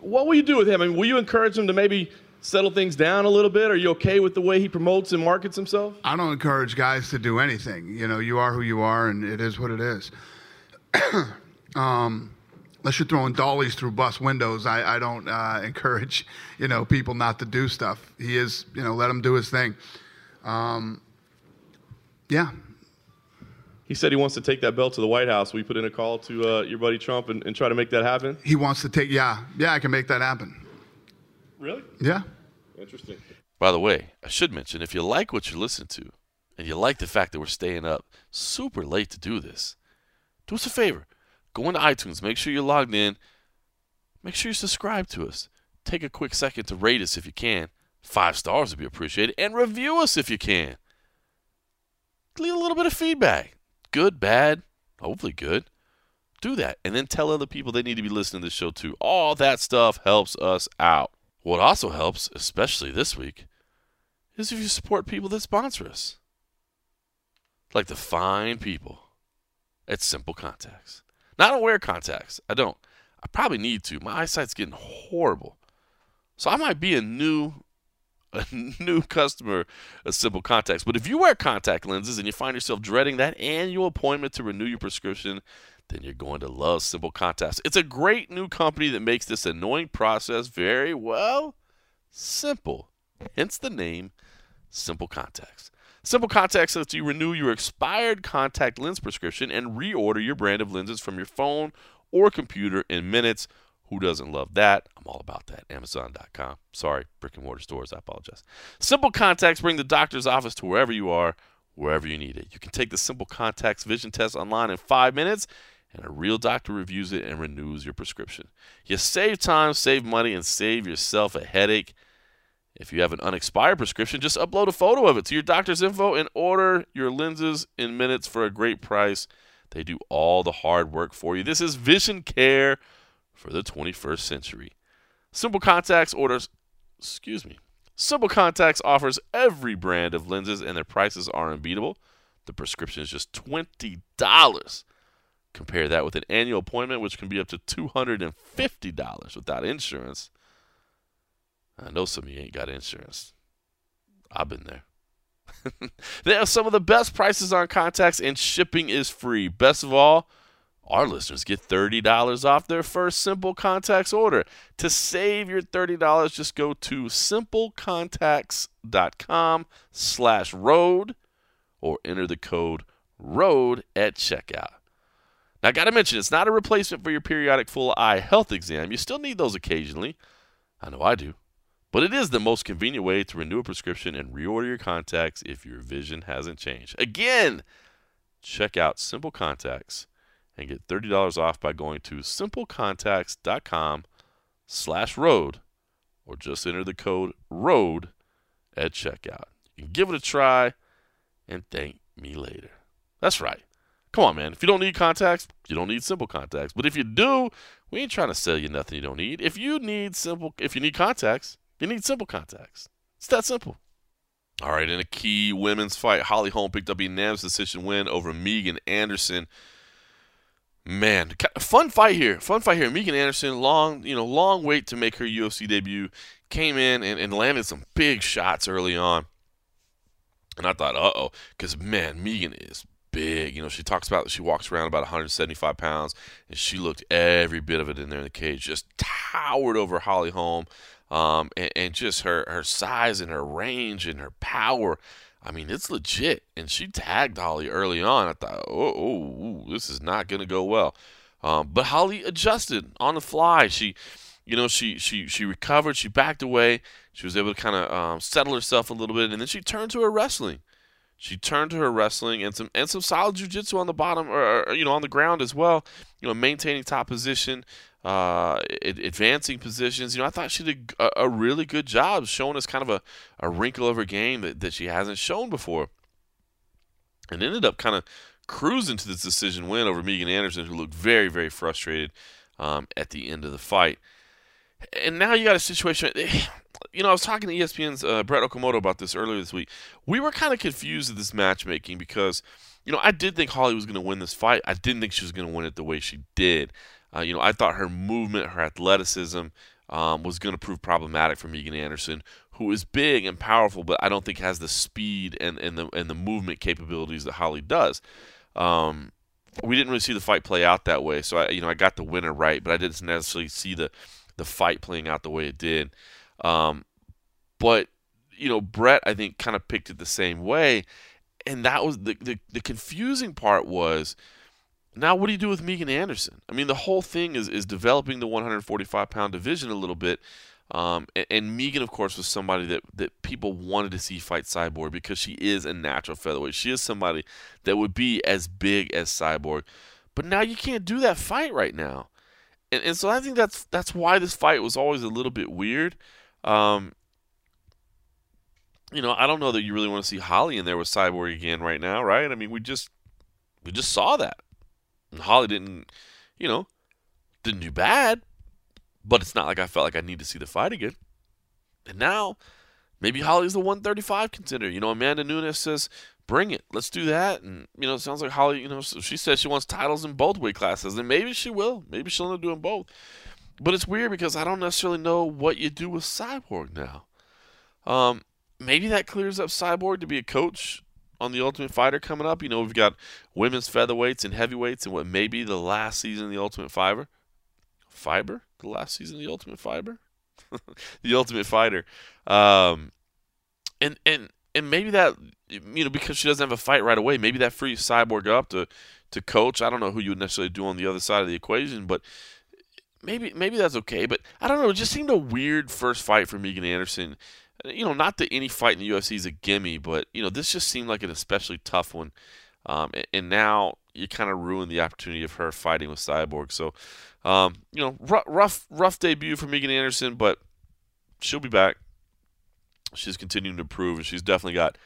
what will you do with him? I mean, will you encourage him to maybe settle things down a little bit? Are you okay with the way he promotes and markets himself? I don't encourage guys to do anything. You know, you are who you are, and it is what it is. um, unless you're throwing dollies through bus windows, I, I don't uh, encourage you know people not to do stuff. He is, you know, let him do his thing. Um, yeah. He said he wants to take that belt to the White House. We put in a call to uh, your buddy Trump and, and try to make that happen. He wants to take. Yeah, yeah, I can make that happen. Really? Yeah. Interesting. By the way, I should mention if you like what you listen to, and you like the fact that we're staying up super late to do this, do us a favor. Go into iTunes, make sure you're logged in, make sure you subscribe to us. Take a quick second to rate us if you can. Five stars would be appreciated. And review us if you can. Leave a little bit of feedback. Good, bad, hopefully good. Do that. And then tell other people they need to be listening to the show too. All that stuff helps us out. What also helps, especially this week, is if you support people that sponsor us. Like the fine people at Simple Contacts. Now, I don't wear contacts. I don't. I probably need to. My eyesight's getting horrible. So I might be a new a new customer a Simple Contacts. But if you wear contact lenses and you find yourself dreading that annual appointment to renew your prescription, then you're going to love Simple Contacts. It's a great new company that makes this annoying process very well simple. Hence the name Simple Contacts. Simple Contacts lets you renew your expired contact lens prescription and reorder your brand of lenses from your phone or computer in minutes. Who doesn't love that? I'm all about that. Amazon.com. Sorry, brick and mortar stores. I apologize. Simple Contacts bring the doctor's office to wherever you are, wherever you need it. You can take the Simple Contacts vision test online in five minutes, and a real doctor reviews it and renews your prescription. You save time, save money, and save yourself a headache. If you have an unexpired prescription, just upload a photo of it to your doctor's info and order your lenses in minutes for a great price. They do all the hard work for you. This is vision care for the 21st century. Simple Contacts orders, excuse me, Simple Contacts offers every brand of lenses, and their prices are unbeatable. The prescription is just $20. Compare that with an annual appointment, which can be up to $250 without insurance. I know some of you ain't got insurance. I've been there. they have some of the best prices on contacts, and shipping is free. Best of all, our listeners get $30 off their first Simple Contacts order. To save your $30, just go to simplecontacts.com slash road or enter the code ROAD at checkout. Now, I got to mention, it's not a replacement for your periodic full eye health exam. You still need those occasionally. I know I do. But it is the most convenient way to renew a prescription and reorder your contacts if your vision hasn't changed. Again, check out Simple Contacts and get $30 off by going to simplecontacts.com slash road or just enter the code ROAD at checkout. You can give it a try and thank me later. That's right. Come on, man. If you don't need contacts, you don't need simple contacts. But if you do, we ain't trying to sell you nothing you don't need. If you need simple if you need contacts, you need simple contacts. It's that simple. All right, in a key women's fight, Holly Holm picked up a unanimous decision win over Megan Anderson. Man, fun fight here. Fun fight here. Megan Anderson, long, you know, long wait to make her UFC debut. Came in and, and landed some big shots early on. And I thought, uh oh, because man, Megan is big. You know, she talks about that she walks around about 175 pounds, and she looked every bit of it in there in the cage. Just towered over Holly Holm, um, and, and, just her her size and her range and her power. I mean, it's legit. And she tagged Holly early on. I thought, oh, oh, this is not going to go well. Um, but Holly adjusted on the fly. She, you know, she she she recovered. She backed away. She was able to kind of um, settle herself a little bit, and then she turned to her wrestling. She turned to her wrestling and some and some solid jujitsu on the bottom, or, or, you know, on the ground as well. You know, maintaining top position, uh, advancing positions. You know, I thought she did a, a, really good job showing us kind of a, a wrinkle of her game that, that she hasn't shown before, and ended up kind of cruising to this decision win over Megan Anderson, who looked very very frustrated um, at the end of the fight. And now you got a situation you know, I was talking to ESPN's uh, Brett Okamoto about this earlier this week. We were kind of confused at this matchmaking because, you know, I did think Holly was going to win this fight. I didn't think she was going to win it the way she did. Uh, you know, I thought her movement, her athleticism um, was going to prove problematic for Megan Anderson, who is big and powerful, but I don't think has the speed and, and the and the movement capabilities that Holly does. Um, we didn't really see the fight play out that way, so I, you know, I got the winner right, but I didn't necessarily see the the fight playing out the way it did. Um, but you know, Brett I think kind of picked it the same way, and that was the, the the confusing part was. Now, what do you do with Megan Anderson? I mean, the whole thing is, is developing the 145 pound division a little bit. Um, and, and, Megan, of course, was somebody that, that people wanted to see fight Cyborg because she is a natural featherweight. She is somebody that would be as big as Cyborg. But now you can't do that fight right now. And, and so I think that's that's why this fight was always a little bit weird. Um, you know, I don't know that you really want to see Holly in there with Cyborg again right now, right? I mean, we just we just saw that. And Holly didn't, you know, didn't do bad, but it's not like I felt like I need to see the fight again. And now, maybe Holly's the 135 contender. You know, Amanda Nunes says, bring it. Let's do that. And, you know, it sounds like Holly, you know, she says she wants titles in both weight classes. And maybe she will. Maybe she'll end up doing both. But it's weird because I don't necessarily know what you do with Cyborg now. Um, maybe that clears up Cyborg to be a coach on the Ultimate Fighter coming up. You know, we've got women's featherweights and heavyweights, and what may be the last season of the Ultimate Fiber. Fiber? The last season of the Ultimate Fiber? the Ultimate Fighter. Um, and and and maybe that you know because she doesn't have a fight right away, maybe that frees Cyborg up to to coach. I don't know who you would necessarily do on the other side of the equation, but maybe maybe that's okay. But I don't know. It just seemed a weird first fight for Megan Anderson. You know, not that any fight in the UFC is a gimme, but you know this just seemed like an especially tough one. Um, and, and, now you kind of ruined the opportunity of her fighting with Cyborg. So, um, you know, rough, rough, rough debut for Megan Anderson, but she'll be back. She's continuing to improve, and she's definitely got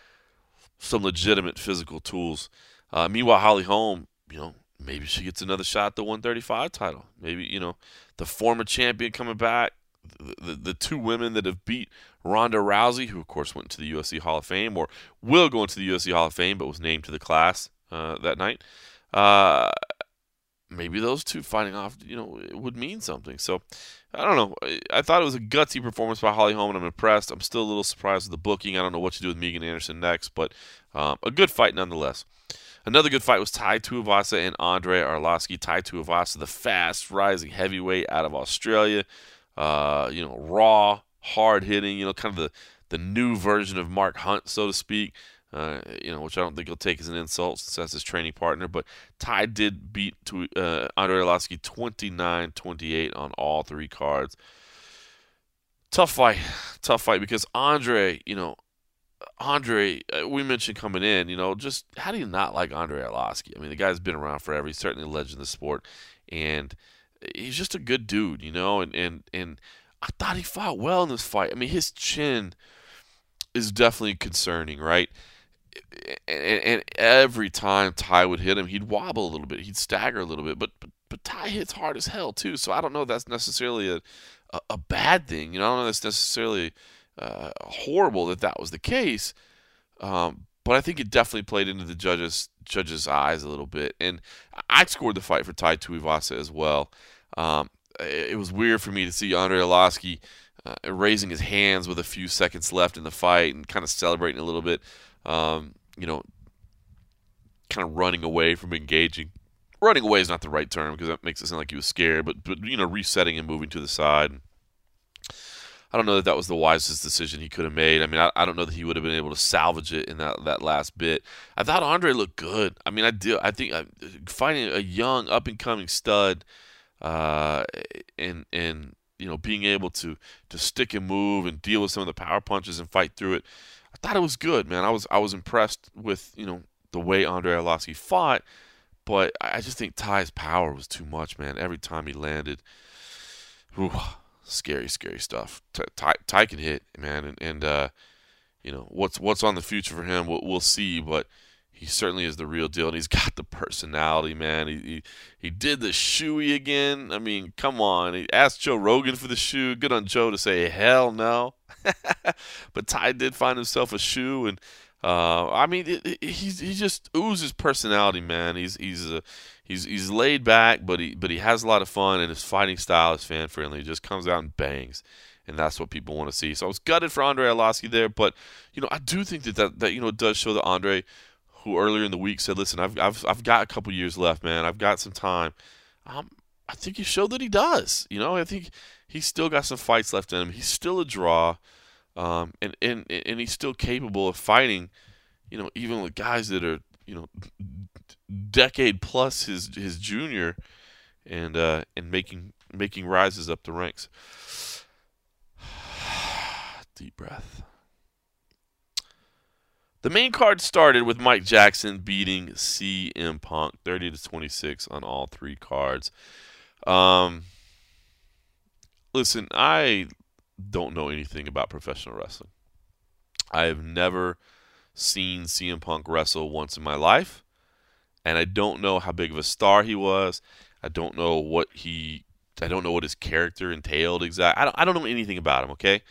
some legitimate physical tools. Uh, meanwhile, Holly Holm, you know, maybe she gets another shot at the 135 title. Maybe, you know, the former champion coming back, the, the, the two women that have beat Ronda Rousey, who of course went to the UFC Hall of Fame or will go into the UFC Hall of Fame, but was named to the class uh, that night. Uh, maybe those two fighting off, you know, would mean something. So I don't know. I, I thought it was a gutsy performance by Holly Holm, and I'm impressed. I'm still a little surprised with the booking. I don't know what to do with Megan Anderson next, but um, a good fight nonetheless. Another good fight was Tai Tuivasa and Andre Arlovski. Tai Tuivasa, the fast rising heavyweight out of Australia, uh, you know, raw, hard hitting, you know, kind of the the new version of Mark Hunt, so to speak. Uh, you know, which I don't think he'll take as an insult since that's his training partner. But Tai did beat to, uh, Andre Arlovski 29-28 on all three cards. Tough fight, tough fight because Andre, you know, Andre, uh, we mentioned coming in, you know, just how do you not like Andre Arlovski? I mean, the guy's been around forever. He's certainly a legend of the sport, and he's just a good dude, you know. And and and I thought he fought well in this fight. I mean, his chin is definitely concerning, right? And, and every time Tai would hit him, he'd wobble a little bit, he'd stagger a little bit, but but, but Tai hits hard as hell too. So I don't know that's necessarily a a, a bad thing. You know, I don't know that's necessarily uh, horrible that that was the case. Um, but I think it definitely played into the judges judges' eyes a little bit. And I scored the fight for Tai Tuivasa as well. Um, it, was weird for me to see Andre Arlovski uh, raising his hands with a few seconds left in the fight and kind of celebrating a little bit. Um, you know, kind of running away from engaging. Running away is not the right term because that makes it sound like he was scared, but but you know, resetting and moving to the side. I don't know that that was the wisest decision he could have made. I mean, I, I don't know that he would have been able to salvage it in that, that last bit. I thought Andre looked good. I mean, I do. I think uh, finding a young up and coming stud, uh, and and you know being able to to stick and move and deal with some of the power punches and fight through it. I thought it was good, man. I was I was impressed with you know the way Andre Arlovski fought, but I just think Tai's power was too much, man. Every time he landed, whew, scary, scary stuff. Ty, Tai can hit, man, and, and uh, you know what's what's on the future for him. We'll, we'll, see, but he certainly is the real deal, and he's got the personality, man. He he, he did the shoey again. I mean, come on. He asked Joe Rogan for the shoe. Good on Joe to say hell no. but Tai did find himself a shoe, and uh, I mean, it, it, he's he just oozes personality, man. He's he's a he's he's laid back, but he but he has a lot of fun, and his fighting style is fan friendly. He just comes out and bangs, and that's what people want to see. So I was gutted for Andre Arlovski there, but you know I do think that that, that you know does show that Andre, who earlier in the week said, "Listen, I've I've I've got a couple years left, man. I've got some time." Um, I think he showed that he does. You know, I think he's still got some fights left in him. He's still a draw, um, and and and he's still capable of fighting. You know, even with guys that are you know decade plus his his junior, and uh, and making making rises up the ranks. Deep breath. The main card started with Mike Jackson beating CM Punk 30 to 26 on all three cards. Um, listen, I don't know anything about professional wrestling. I have never seen CM Punk wrestle once in my life and I don't know how big of a star he was. I don't know what he I don't know what his character entailed exactly. I don't, I don't know anything about him, okay?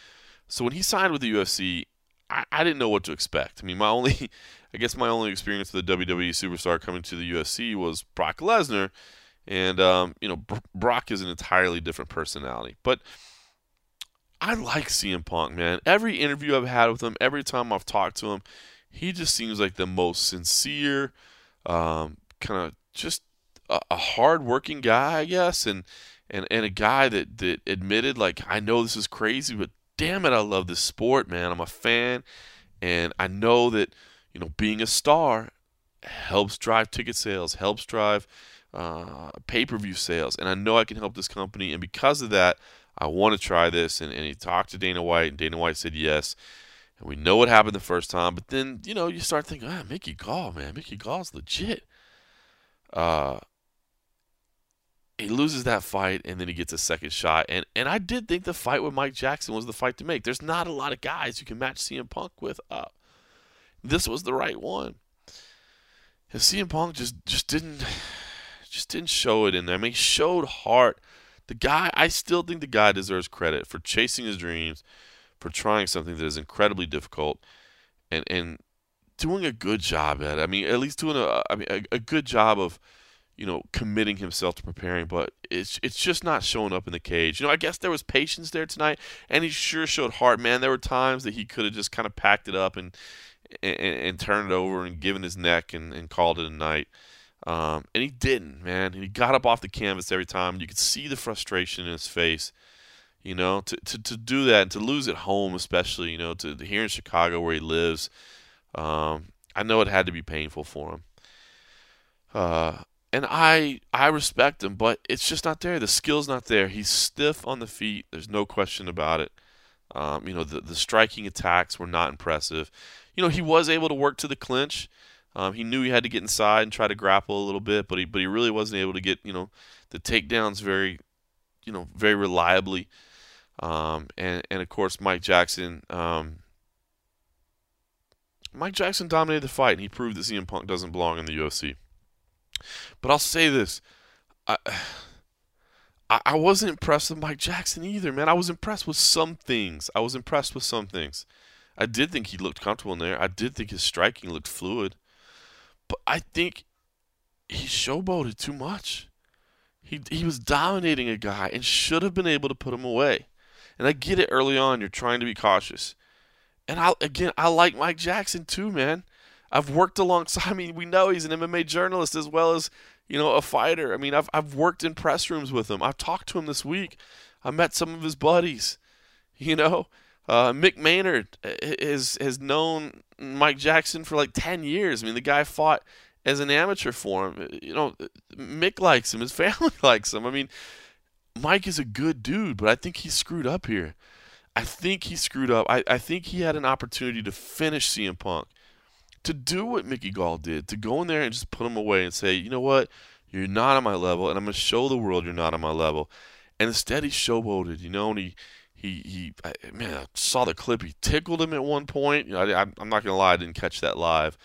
So when he signed with the UFC, I, I didn't know what to expect. I mean, my only I guess my only experience with a WWE superstar coming to the UFC was Brock Lesnar, and um, you know Brock is an entirely different personality. But I like CM Punk, man. Every interview I've had with him, every time I've talked to him, he just seems like the most sincere, um, kind of just a, a hard-working guy, I guess, and and and a guy that that admitted like I know this is crazy, but damn it, I love this sport, man. I'm a fan, and I know that you know being a star helps drive ticket sales, helps drive uh, pay-per-view sales, and I know I can help this company, and because of that, I want to try this. And, and he talked to Dana White, and Dana White said yes. And we know what happened the first time, but then, you know, you start thinking, ah, Mickey Gall, man, Mickey Gall's legit. Uh, he loses that fight, and then he gets a second shot. And and I did think the fight with Mike Jackson was the fight to make. There's not a lot of guys you can match CM Punk with. Uh, this was the right one. And CM Punk just just didn't just didn't show it in there. I mean, he showed heart The guy, I still think the guy deserves credit for chasing his dreams, for trying something that is incredibly difficult, and and doing a good job at it. I mean, at least doing a, I mean, a, a good job of, you know, committing himself to preparing. But it's it's just not showing up in the cage. You know, I guess there was patience there tonight, and he sure showed heart. Man, there were times that he could have just kind of packed it up and and, and turned it over and given his neck and, and called it a night. Um, and he didn't, man. He got up off the canvas every time. You could see the frustration in his face. You know, to, to, to do that and to lose at home, especially, you know, to, to here in Chicago where he lives, um, I know it had to be painful for him. Uh, and I I respect him, but it's just not there. The skill's not there. He's stiff on the feet. There's no question about it. Um, you know, the the striking attacks were not impressive. You know, he was able to work to the clinch. Um, he knew he had to get inside and try to grapple a little bit, but he but he really wasn't able to get you know the takedowns very, you know, very reliably. Um, and and of course Mike Jackson. Um, Mike Jackson dominated the fight, and he proved that CM Punk doesn't belong in the UFC. But I'll say this. I, I wasn't impressed with Mike Jackson either, man. I was impressed with some things. I was impressed with some things. I did think he looked comfortable in there. I did think his striking looked fluid. But I think he showboated too much. He he was dominating a guy and should have been able to put him away. And I get it early on, you're trying to be cautious. And I again I like Mike Jackson too, man. I've worked alongside. I mean, we know he's an MMA journalist as well as you know a fighter. I mean, I've I've worked in press rooms with him. I've talked to him this week. I met some of his buddies. You know, uh, Mick Maynard has has known Mike Jackson for like ten years. I mean, the guy fought as an amateur for him. You know, Mick likes him. His family likes him. I mean, Mike is a good dude, but I think he screwed up here. I think he screwed up. I, I think he had an opportunity to finish CM Punk to do what Mickey Gall did, to go in there and just put him away and say, you know what, you're not on my level, and I'm going to show the world you're not on my level. And instead, he showboated, you know, and he, he, he, I, man, I saw the clip. He tickled him at one point. You know, I, am not going to lie, I didn't catch that live.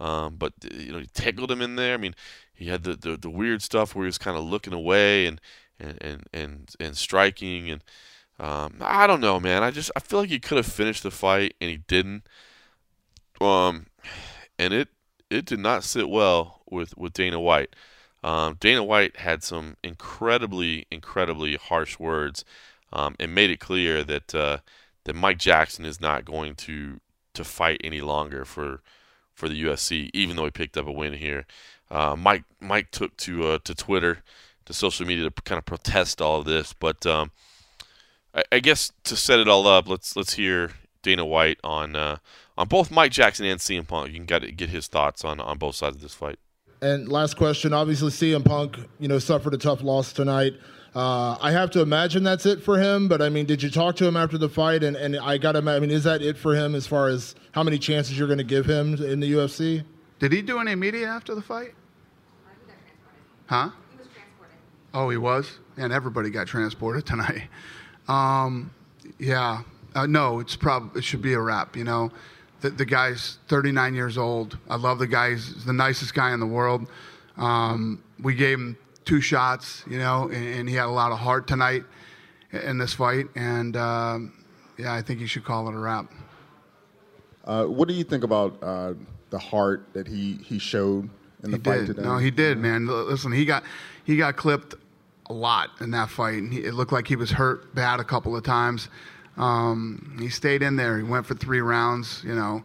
Um, but, you know, he tickled him in there. I mean, he had the, the, the weird stuff where he was kind of looking away and, and, and, and, and striking. And um, I don't know, man. I just, I feel like he could have finished the fight, and he didn't. Um, and it it did not sit well with with Dana White. Um, Dana White had some incredibly incredibly harsh words, um, and made it clear that uh, that Mike Jackson is not going to to fight any longer for for the USC, even though he picked up a win here. Uh, Mike Mike took to uh, to Twitter, to social media to kind of protest all of this. But um, I, I, guess to set it all up, let's let's hear Dana White on uh, on both Mike Jackson and CM Punk. You can get get his thoughts on on both sides of this fight. And last question, obviously CM Punk, you know, suffered a tough loss tonight. Uh, I have to imagine that's it for him. But I mean, did you talk to him after the fight? And, and I got to, I mean, is that it for him as far as how many chances you're going to give him in the UFC? Did he do any media after the fight? Huh? He was transported. Oh, he was? And everybody got transported tonight. Um, yeah. Uh, no, it's prob- it should be a wrap, you know the, the guy's 39 years old. I love the guy. He's the nicest guy in the world. Um, we gave him two shots, you know, and, and, he had a lot of heart tonight in this fight. And uh, yeah, I think you should call it a wrap. Uh, what do you think about uh, the heart that he, he showed in the he fight did. today? No, he did, man. Listen, he got he got clipped a lot in that fight. And he, it looked like he was hurt bad a couple of times. Um, he stayed in there. He went for three rounds. You know,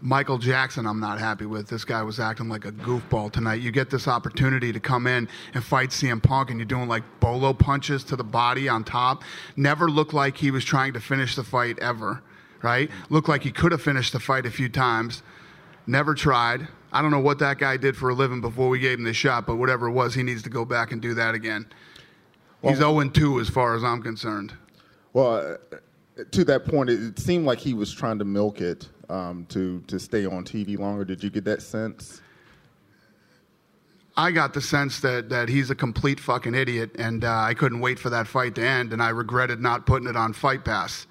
Michael Jackson, I'm not happy with. This guy was acting like a goofball tonight. You get this opportunity to come in and fight CM Punk, and you're doing like bolo punches to the body on top. Never looked like he was trying to finish the fight ever, right? Looked like he could have finished the fight a few times. Never tried. I don't know what that guy did for a living before we gave him the shot, but whatever it was, he needs to go back and do that again. Well, He's 0 2 as far as I'm concerned. Well, uh, to that point, it seemed like he was trying to milk it um, to to stay on TV longer. Did you get that sense? I got the sense that, that he's a complete fucking idiot, and uh, I couldn't wait for that fight to end, and I regretted not putting it on Fight Pass.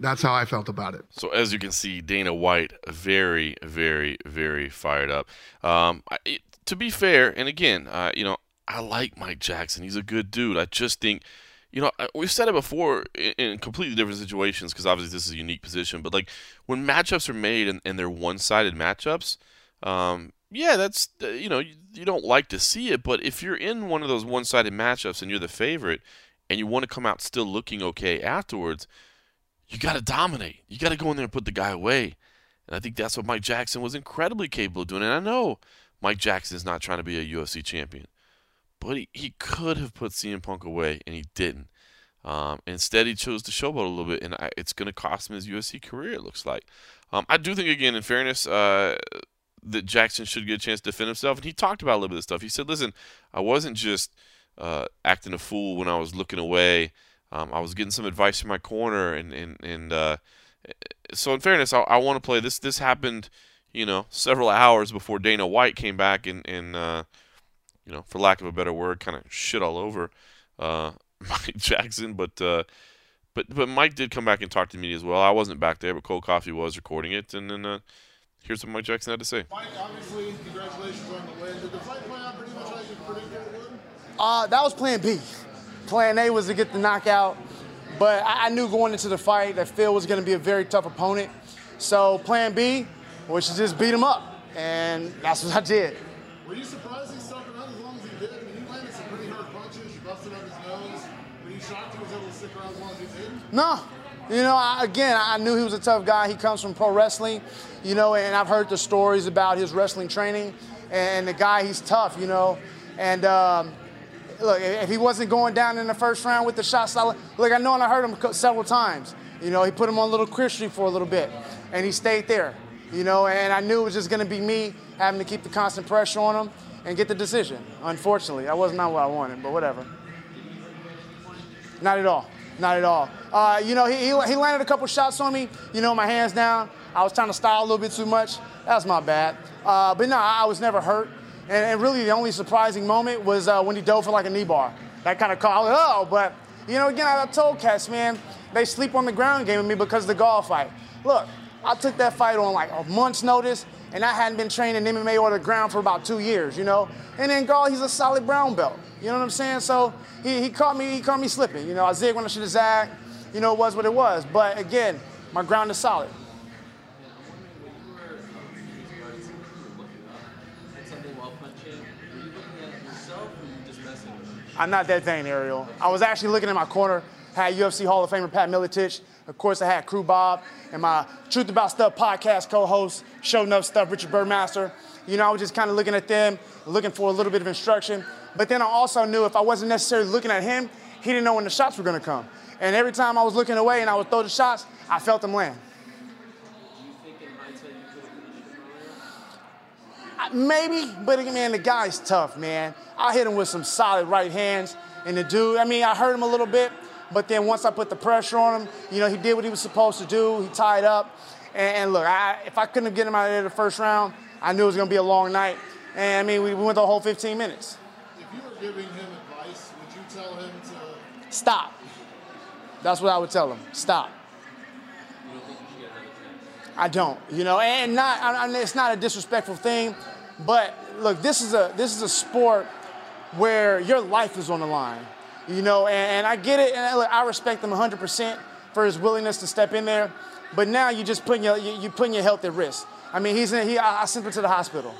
That's how I felt about it. So as you can see, Dana White very, very, very fired up. Um, I, it, to be fair, and again, uh, you know, I like Mike Jackson. He's a good dude. I just think, you know, we've said it before in, completely different situations because obviously this is a unique position. But like when matchups are made and, and they're one-sided matchups, um, yeah, that's uh, you know you, you don't like to see it. But if you're in one of those one-sided matchups and you're the favorite and you want to come out still looking okay afterwards, you got to dominate. You got to go in there and put the guy away. And I think that's what Mike Jackson was incredibly capable of doing. And I know Mike Jackson is not trying to be a UFC champion, but he, he could have put CM Punk away, and he didn't. Um, instead, he chose to showboat a little bit, and I, it's going to cost him his UFC career, it looks like. Um, I do think, again, in fairness, uh, that Jackson should get a chance to defend himself. And he talked about a little bit of stuff. He said, listen, I wasn't just uh, acting a fool when I was looking away. Um, I was getting some advice from my corner, and and and uh, so in fairness, I, I want to play this. This happened, you know, several hours before Dana White came back and and uh, you know, for lack of a better word, kind of shit all over uh, Mike Jackson. But uh, but but Mike did come back and talk to me as well. I wasn't back there, but Cold Coffee was recording it, and then uh, here's what Mike Jackson had to say. Mike, obviously, congratulations on the win. Did the fight play out pretty much like you predicted it would? Uh, that was Plan B. Plan A was to get the knockout, but I, I knew going into the fight that Phil was going to be a very tough opponent. So Plan B was to just beat him up, and that's what I did. Were you surprised he stuck around as long as he did? I mean, he landed some pretty hard punches. You busted up his nose. Were you shocked he was able to stick around as long as he did? No. You know, I, again, I knew he was a tough guy. He comes from pro wrestling, you know, and I've heard the stories about his wrestling training. And the guy, he's tough, you know. And um, look, if he wasn't going down in the first round with the shot solid, look, I know and I heard him several times. You know, he put him on a little Christian for a little bit, and he stayed there. You know, and I knew it was just going to be me having to keep the constant pressure on him and get the decision. Unfortunately, that was not what I wanted, but whatever. Not at all. Not at all. Uh, you know, he, he, he landed a couple shots on me. You know, my hands down. I was trying to style a little bit too much. That's my bad. Uh, but no, I was never hurt. And, and, really, the only surprising moment was uh, when he dove for like a knee bar. That kind of called, it oh, but you know, again, I told cats, man, they sleep on the ground game with me because of the Gall fight. Look, I took that fight on like a month's notice, and I hadn't been training MMA or the ground for about two years, you know. And then Gall, he's a solid brown belt. You know what I'm saying? So he, he caught me, he caught me slipping. You know, I zigged when I should have zagged. You know, it was what it was. But again, my ground is solid. I'm not that vain, Ariel. I was actually looking in my corner, had UFC Hall of Famer Pat Miletich. Of course, I had Crew Bob and my Truth About Stuff podcast co-host, Show Enough Stuff, Richard Burmaster. You know, I was just kind of looking at them, looking for a little bit of instruction. But then I also knew if I wasn't necessarily looking at him, he didn't know when the shots were going to come. And every time I was looking away and I would throw the shots, I felt them land. Maybe, but man, the guy's tough, man. I hit him with some solid right hands, and the dude, I mean, I hurt him a little bit, but then once I put the pressure on him, you know, he did what he was supposed to do. He tied up, and, and look, I, if I couldn't get him out of there the first round, I knew it was going to be a long night. And I mean, we, we went the whole 15 minutes. If you were giving him advice, would you tell him to stop? That's what I would tell him. Stop. I don't, you know, and not. I, it's not a disrespectful thing, but look, this is a this is a sport where your life is on the line, you know, and, and I get it, and look, I respect him 100% for his willingness to step in there, but now you're just putting your you're putting your health at risk. I mean, he's in, he I, I sent him to the hospital,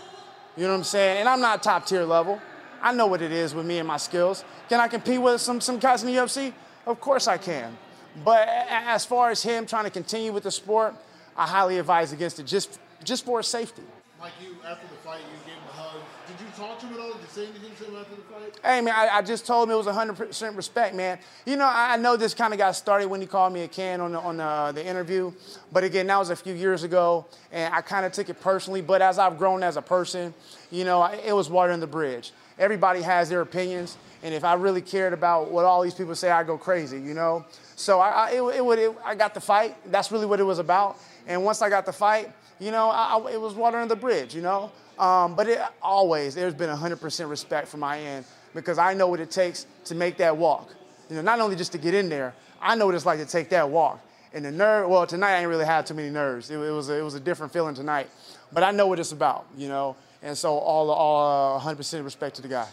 you know what I'm saying, and I'm not top tier level. I know what it is with me and my skills. Can I compete with some some guys in the UFC? Of course I can. But as far as him trying to continue with the sport, I highly advise against it just just for his safety. Mike, you after the fight, you gave him a hug. Did you talk to him at all? Did you say anything to him after the fight? Hey man, I, I just told him it was 100% respect, man. You know, I, I know this kind of got started when he called me a can on the on the, the interview, but again, that was a few years ago, and I kind of took it personally. But as I've grown as a person, you know, it was water in the bridge. Everybody has their opinions, and if I really cared about what all these people say, I'd go crazy, you know. So I, I it, it would it, I got the fight. That's really what it was about. And once I got the fight, you know, I, it was water under the bridge, you know. Um, but it, always, there's been 100% respect from my end because I know what it takes to make that walk. You know, not only just to get in there, I know what it's like to take that walk. And the nerve, well, tonight I ain't really had too many nerves. It, it was, a, it was a different feeling tonight. But I know what it's about, you know. And so all, all uh, 100% respect to the guy.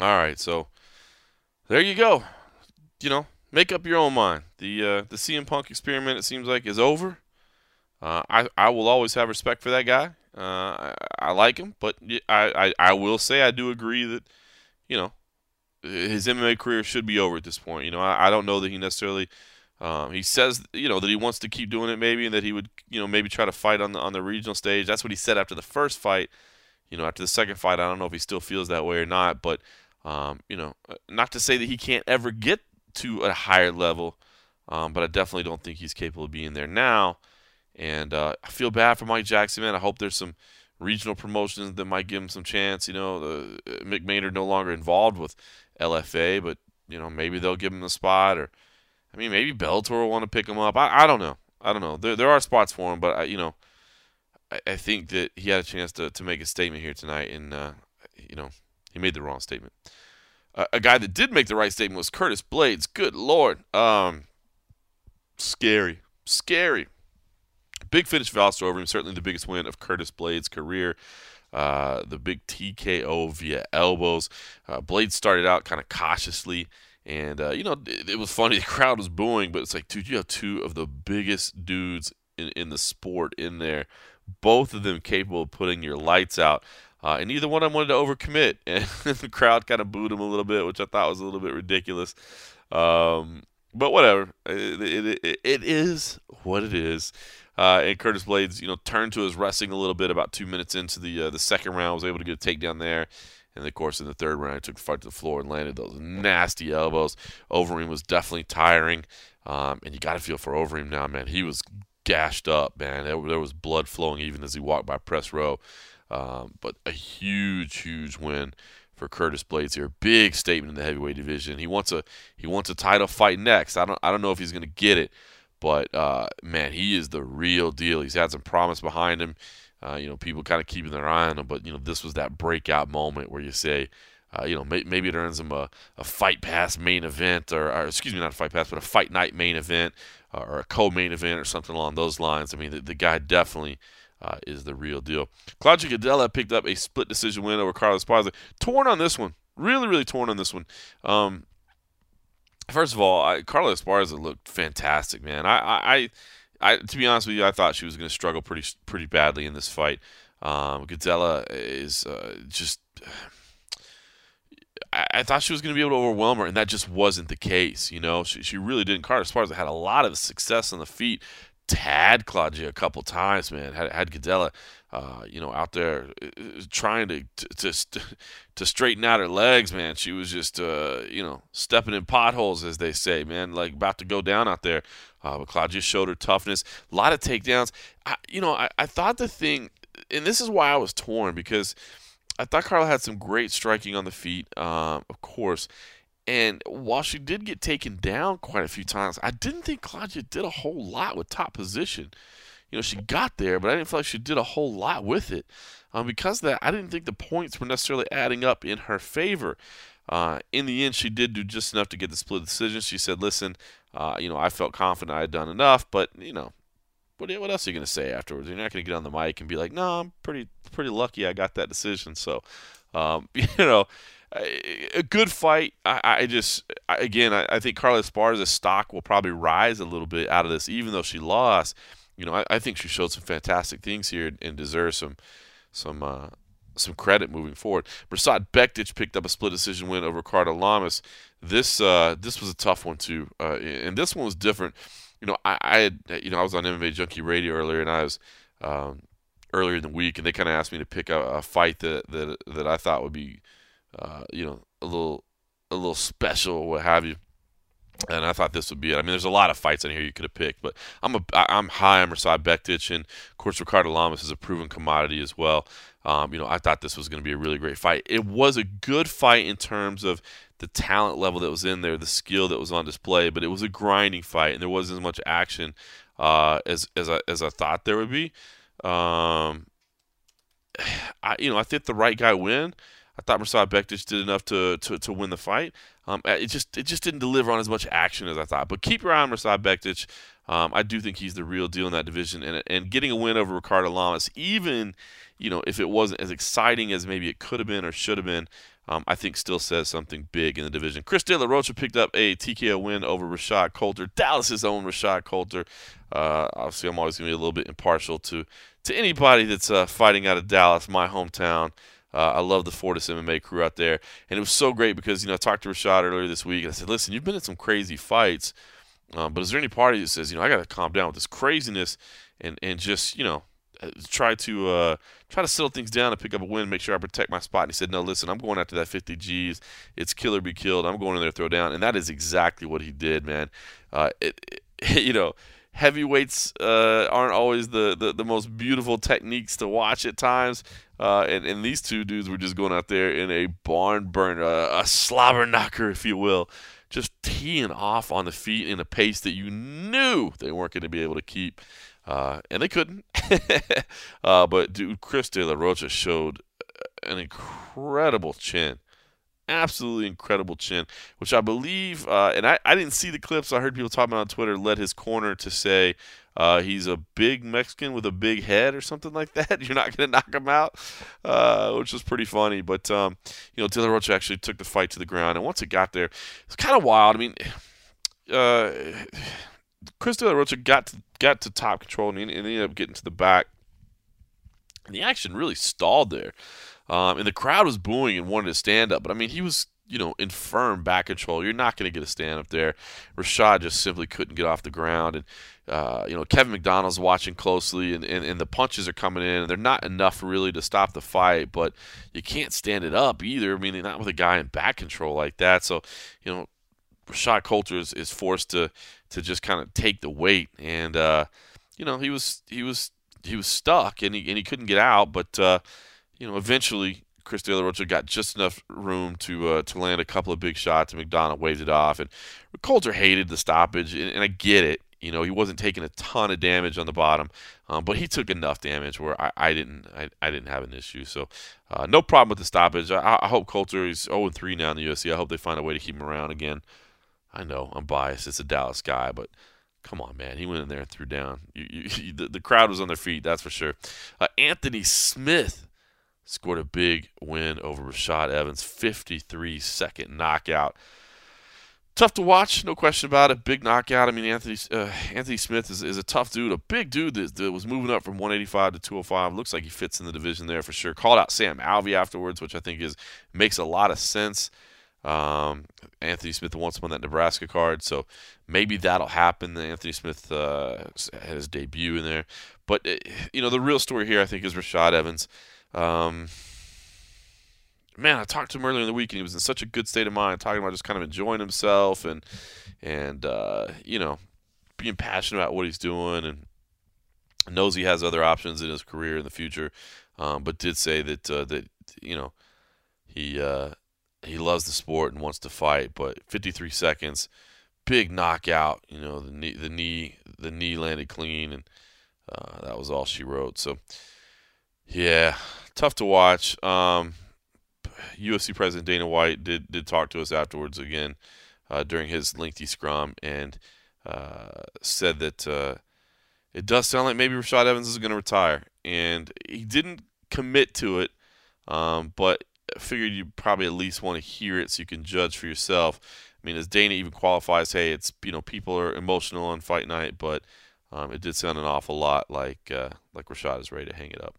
All right, so there you go. You know, make up your own mind. The uh, the CM Punk experiment, it seems like, is over. Uh, I I will always have respect for that guy. Uh, I, I like him, but I, I I will say I do agree that you know his MMA career should be over at this point. You know, I, I don't know that he necessarily. Um, he says, you know, that he wants to keep doing it, maybe, and that he would, you know, maybe try to fight on the on the regional stage. That's what he said after the first fight. You know, after the second fight, I don't know if he still feels that way or not. But, um, you know, uh, not to say that he can't ever get to a higher level, um, but I definitely don't think he's capable of being there now. And uh, I feel bad for Mike Jackson, man. I hope there's some regional promotions that might give him some chance. You know, the, uh, no longer involved with LFA, but you know maybe they'll give him the spot, or I mean maybe Bellator will want to pick him up. I, I don't know. I don't know. There there are spots for him, but I, you know, I, I think that he had a chance to, to make a statement here tonight, and uh, you know he made the wrong statement. Uh, a guy that did make the right statement was Curtis Blaydes. Good lord, um, scary, scary. Big finish for Alistair Overeem, certainly the biggest win of Curtis Blaydes' career. Uh, the big TKO via elbows. Uh, Blaydes started out kind of cautiously, and uh, you know it, it, was funny. The crowd was booing, but it's like, dude, you have two of the biggest dudes in, in the sport in there, both of them capable of putting your lights out. Uh, and neither one of them wanted to overcommit, and the crowd kind of booed him a little bit, which I thought was a little bit ridiculous. Um, but whatever, it, it, it is what it is. Uh, and Curtis Blaydes, you know, turned to his wrestling a little bit about two minutes into the uh, the second round. Was able to get a takedown there. And of course, in the third round, he took the fight to the floor and landed those nasty elbows. Overeem was definitely tiring, um, and you got to feel for Overeem now, man. He was gashed up, man. There, there was blood flowing even as he walked by press row. Um, but a huge, huge win for Curtis Blaydes here. Big statement in the heavyweight division. He wants a he wants a title fight next. I don't I don't know if he's going to get it, but uh, man, he is the real deal. He's had some promise behind him. Uh, you know, people kind of keeping their eye on him, but you know, this was that breakout moment where you say, uh, you know, may, maybe it earns him a, a fight pass main event, or, or, excuse me, not a fight pass, but a fight night main event, uh, or a co-main event, or something along those lines. I mean, the, the guy definitely. Uh, is the real deal. Claudia Gadelha picked up a split decision win over Carla Esparza. Torn on this one. Really, really torn on this one. Um, First of all, I, Carla Esparza looked fantastic, man. I, I, I, to be honest with you, I thought she was going to struggle pretty, pretty badly in this fight. Um, is uh, just. I, thought she was going to be able to overwhelm her, and that just wasn't the case. You know, she, she really didn't. Carla Esparza had a lot of success on the feet, tad Claudia a couple times, man. Had had Gadelha, uh, you know, out there uh, trying to, to to to straighten out her legs, man. She was just, uh, you know, stepping in potholes, as they say, man. Like about to go down out there. Uh, but Claudia showed her toughness. A lot of takedowns. I, you know, I, I thought the thing, and this is why I was torn because I thought Carla had some great striking on the feet, um, of course. And while she did get taken down quite a few times, I didn't think Claudia did a whole lot with top position. You know, she got there, but I didn't feel like she did a whole lot with it. Um, because of that, I didn't think the points were necessarily adding up in her favor. Uh, in the end, she did do just enough to get the split decision. She said, "Listen, uh, you know, I felt confident I had done enough, but you know, what, what else are you going to say afterwards? You're not going to get on the mic and be like, no, I'm pretty pretty lucky I got that decision. So, um, you know, a good fight. I, I just, again, I, I think Carla Esparza's stock will probably rise a little bit out of this, even though she lost. You know, I, I think she showed some fantastic things here and deserves some, some, uh, some credit moving forward. Mirsad Bektic picked up a split decision win over Ricardo Lamas. This, uh, this was a tough one too, uh, and this one was different. You know, I, I had, you know, I was on MMA Junkie Radio earlier, and I was. Um, earlier in the week, and they kind of asked me to pick a, a fight that, that that I thought would be uh, you know, a little a little special what have you. And I thought this would be it. I mean, there's a lot of fights in here you could have picked, but I'm a I'm high on Mirsad Bektic, and of course Ricardo Lamas is a proven commodity as well. Um, you know, I thought this was going to be a really great fight. It was a good fight in terms of the talent level that was in there, the skill that was on display, but it was a grinding fight, and there wasn't as much action uh, as as I, as I thought there would be. Um, I you know I think the right guy win. I thought Mirsad Bektic did enough to, to, to win the fight. Um, it just it just didn't deliver on as much action as I thought. But keep your eye on Mirsad Bektic. Um, I do think he's the real deal in that division, and and getting a win over Ricardo Lamas, even you know if it wasn't as exciting as maybe it could have been or should have been, um, I think still says something big in the division. Chris De La Rocha picked up a TKO win over Rashad Coulter, Dallas's own Rashad Coulter. Uh, obviously, I'm always going to be a little bit impartial to to anybody that's uh, fighting out of Dallas, my hometown. Uh, I love the Fortis MMA crew out there, and it was so great because you know I talked to Rashad earlier this week, and I said, "Listen, you've been in some crazy fights, um, but is there any party that says, you know, I got to calm down with this craziness and and just you know uh, try to uh, try to settle things down and pick up a win, make sure I protect my spot. And he said, "No, listen, I'm going after that 50 G's. It's kill or be killed. I'm going in there throw down." And that is exactly what he did, man. Uh, it, it, you know, heavyweights uh, aren't always the, the, the most beautiful techniques to watch at times. Uh, and, and these two dudes were just going out there in a barn burner, a slobber knocker, if you will, just teeing off on the feet in a pace that you knew they weren't going to be able to keep. Uh, and they couldn't. uh, but dude, Chris De La Rocha showed an incredible chin, absolutely incredible chin, which I believe, uh, and I, I didn't see the clips. I heard people talking on Twitter. Led his corner to say uh, he's a big Mexican with a big head or something like that. You're not going to knock him out, uh, which was pretty funny. But um, you know, De La Rocha actually took the fight to the ground, and once it got there, it's kind of wild. I mean. Uh, Chris De La Rocha got to, got to top control and, he, ended up getting to the back. And the action really stalled there. Um, and the crowd was booing and wanted to stand up. But I mean, he was, you know, in firm back control. You're not going to get a stand up there. Rashad just simply couldn't get off the ground. And, uh, you know, Kevin MacDonald's watching closely, and, and, and the punches are coming in. And they're not enough really to stop the fight, but you can't stand it up either. I mean, not with a guy in back control like that. So, you know, Rashad Coulter is, is forced to to just kind of take the weight, and uh, you know he was he was he was stuck and he and he couldn't get out, but uh, you know eventually Chris De La Rocha got just enough room to uh, to land a couple of big shots, and MacDonald waved it off. And Coulter hated the stoppage, and, and I get it. You know, he wasn't taking a ton of damage on the bottom, um, but he took enough damage where I, I didn't I, I didn't have an issue. So uh, no problem with the stoppage. I, I hope Coulter is 0 3 now in the UFC. I hope they find a way to keep him around again. I know I'm biased. It's a Dallas guy, but come on, man. He went in there and threw down. You, you, the, the, crowd was on their feet, that's for sure. Uh, Anthony Smith scored a big win over Rashad Evans, 53 second knockout. Tough to watch, no question about it. Big knockout. I mean, Anthony uh, Anthony Smith is, is a tough dude, a big dude that, that was moving up from 185 to 205. Looks like he fits in the division there for sure. Called out Sam Alvey afterwards, which I think is makes a lot of sense. Um, Anthony Smith wants him on that Nebraska card, so maybe that'll happen. Anthony Smith uh, had his debut in there, but uh, you know the real story here, I think, is Rashad Evans. Um, man, I talked to him earlier in the week, and he was in such a good state of mind, talking about just kind of enjoying himself and and uh, you know being passionate about what he's doing, and knows he has other options in his career in the future, um, but did say that uh, that you know he uh, he loves the sport and wants to fight. But 53 seconds, big knockout. You know, the knee, the knee, the knee landed clean, and uh, that was all she wrote. So, yeah, tough to watch. Um, President Dana White did did talk to us afterwards again uh, during his lengthy scrum and uh, said that uh, it does sound like maybe Rashad Evans is going to retire, and he didn't commit to it, um, but figured you probably at least want to hear it so you can judge for yourself. I mean, as Dana even qualifies, hey, it's you know people are emotional on fight night, but um, it did sound an awful lot like uh, like Rashad is ready to hang it up.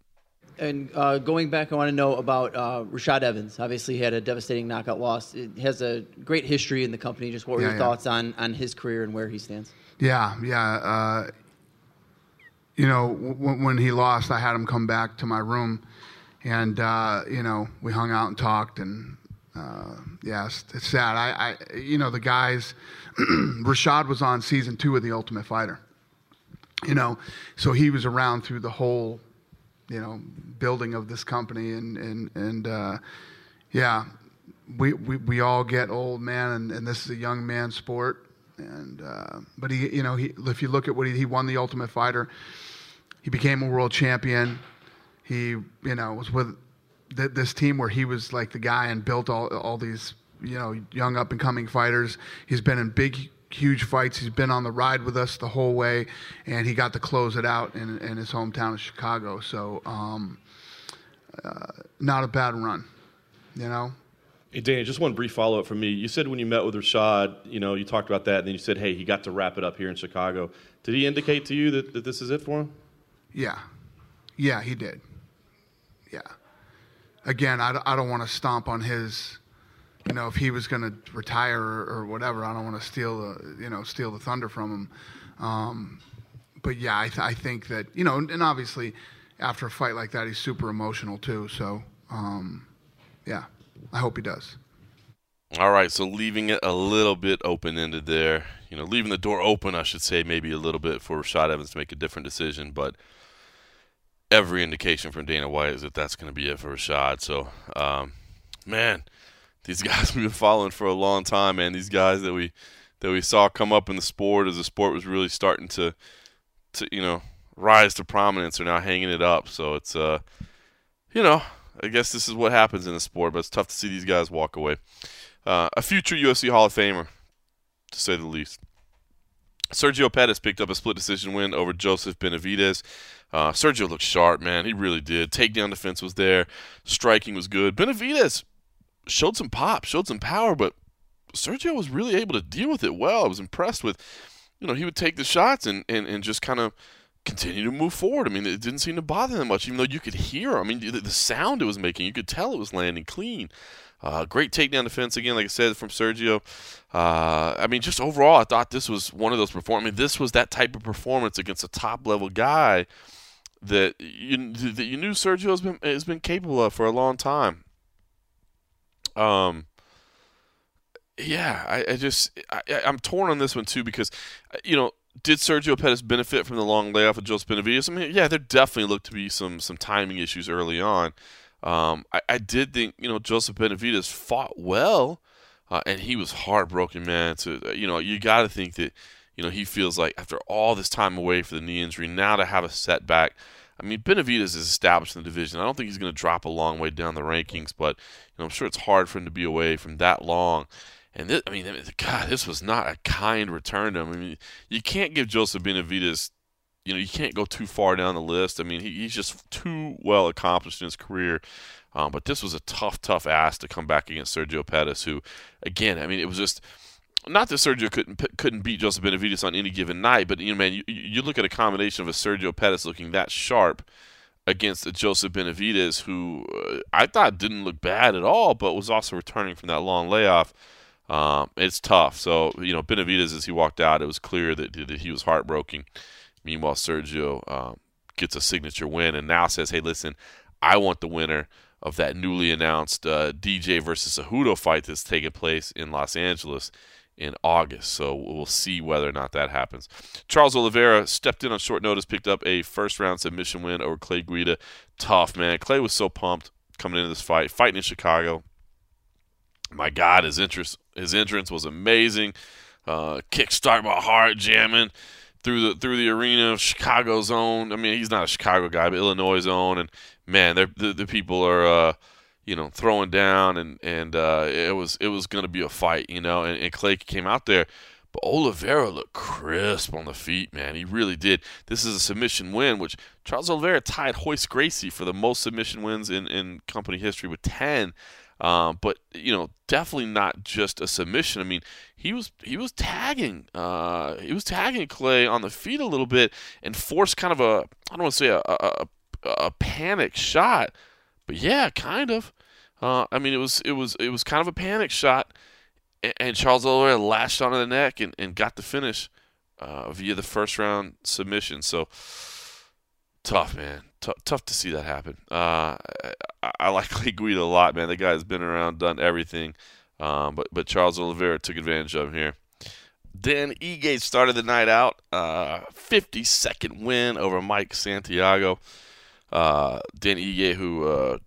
And uh, going back, I want to know about uh, Rashad Evans. Obviously, he had a devastating knockout loss. It has a great history in the company. Just what were Yeah, your yeah. thoughts on on his career and where he stands? Yeah, yeah. Uh, you know, w- when he lost, I had him come back to my room, and uh, you know, we hung out and talked, and uh, yeah, it's, it's sad. I, I, you know, the guys. Rashad was on season two of The Ultimate Fighter. You know, so he was around through the whole, you know, building of this company, and and and uh, yeah, we, we we all get old, man, and, and this is a young man sport. And uh, but he, you know, he if you look at what he, he won the Ultimate Fighter, he became a world champion. He, you know, was with th- this team where he was like the guy and built all all these, you know, young up and coming fighters. He's been in big, huge fights. He's been on the ride with us the whole way, and he got to close it out in, in his hometown of Chicago. So, um, uh, not a bad run, you know. Hey, Danny, just one brief follow up from me. You said when you met with Rashad, you know, you talked about that, and then you said, hey, he got to wrap it up here in Chicago. Did he indicate to you that, that this is it for him? Yeah. Yeah, he did. Yeah. Again, I, I don't want to stomp on his, you know, if he was going to retire or, or, whatever, I don't want to steal the, you know, steal the thunder from him. Um, but yeah, I, th- I think that, you know, and obviously after a fight like that, he's super emotional too. So, um, yeah, I hope he does. All right, so leaving it a little bit open ended there. You know, leaving the door open, I should say, maybe a little bit for Rashad Evans to make a different decision, but every indication from Dana White is that that's going to be it for Rashad. So, um, man, these guys we've been following for a long time, man. These guys that we that we saw come up in the sport as the sport was really starting to to you know rise to prominence are now hanging it up. So it's uh, you know, I guess this is what happens in the sport, but it's tough to see these guys walk away. Uh, a future UFC Hall of Famer, to say the least. Sergio Pettis picked up a split decision win over Joseph Benavidez. Uh, Sergio looked sharp, man. He really did. Takedown defense was there. Striking was good. Benavidez showed some pop, showed some power, but Sergio was really able to deal with it well. I was impressed with, you know, he would take the shots and, and, and just kind of continue to move forward. I mean, it didn't seem to bother him much, even though you could hear. I mean, the, the sound it was making, you could tell it was landing clean. Uh, great takedown defense again, like I said, from Sergio. Uh, I mean, just overall, I thought this was one of those performances. I mean, this was that type of performance against a top level guy that you that you knew Sergio has been has been capable of for a long time. Um. Yeah, I, I just I, I'm torn on this one too because, you know, did Sergio Pettis benefit from the long layoff of Joseph Benavidez? I mean, yeah, there definitely looked to be some some timing issues early on. Um, I, I, did think you know Joseph Benavidez fought well, uh, and he was heartbroken, man. To uh, you know, you got to think that you know he feels like after all this time away for the knee injury, now to have a setback. I mean, Benavidez is established in the division. I don't think he's going to drop a long way down the rankings, but you know, I'm sure it's hard for him to be away from that long. And this, I mean, God, this was not a kind return to him. I mean, you can't give Joseph Benavidez, you know, you can't go too far down the list. I mean, he, he's just too well accomplished in his career. Um, but this was a tough, tough ass to come back against Sergio Pettis, who, again, I mean, it was just not that Sergio couldn't couldn't beat Joseph Benavidez on any given night, but you know, man, you, you look at a combination of a Sergio Pettis looking that sharp against a Joseph Benavidez, who uh, I thought didn't look bad at all, but was also returning from that long layoff. Um, it's tough. So you know, Benavidez as he walked out, it was clear that, that he was heartbroken. Meanwhile, Sergio um, gets a signature win and now says, "Hey, listen, I want the winner of that newly announced uh, DJ versus Cejudo fight that's taking place in Los Angeles." In August. So we'll see whether or not that happens. Charles Oliveira stepped in on short notice, picked up a first round submission win over Clay Guida. Tough, man. Clay was so pumped coming into this fight, fighting in Chicago. My God, his interest, his entrance was amazing. Uh, kick start my heart jamming through the through the arena of Chicago's own. I mean, he's not a Chicago guy, but Illinois' own. And man, the the people are uh, you know throwing down, and and uh, it was it was going to be a fight, you know. And, and Clay came out there, but Oliveira looked crisp on the feet, man. He really did. This is a submission win, which Charles Oliveira tied Royce Gracie for the most submission wins in in company history with ten. Um, but you know, definitely not just a submission. I mean, he was he was tagging uh, he was tagging Clay on the feet a little bit and forced kind of a I don't want to say a, a, a panic shot, but yeah, kind of. Uh, I mean, it was it was it was kind of a panic shot, and, Charles Oliveira lashed onto the neck and, and got the finish uh, via the first round submission. So tough, man. T- tough to see that happen. Uh, I, I, like Lee Guida a lot, man. The guy's been around, done everything. Um, but but Charles Oliveira took advantage of him here. Dan Ige started the night out, uh, 52nd win over Mike Santiago. Uh, Dan Ige, who uh,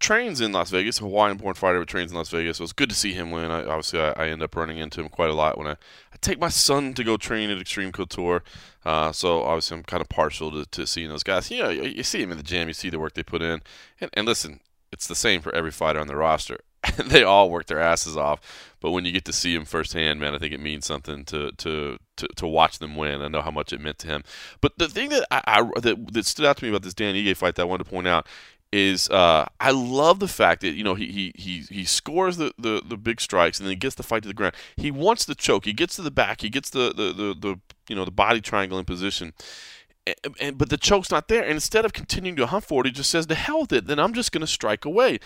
trains in Las Vegas, Hawaiian-born fighter, but trains in Las Vegas. So it was good to see him win. I, obviously, I, I, end up running into him quite a lot when I, I take my son to go train at Extreme Couture. Uh, so obviously, I'm kind of partial to, to seeing those guys. You know, you, you see him in the gym, you see the work they put in, and, and listen, it's the same for every fighter on the roster. they all work their asses off. But when you get to see them firsthand, man, I think it means something to to to, to watch them win. I know how much it meant to him. But the thing that I, I that, that stood out to me about this Dan Ige fight that I wanted to point out is uh, I love the fact that you know he he he, he scores the, the, the big strikes and then he gets the fight to the ground. He wants the choke. He gets to the back. He gets the the, the, the you know the body triangle in position. And, and, but the choke's not there. And instead of continuing to hunt for it, he just says, "The hell with it." Then I'm just going to strike away.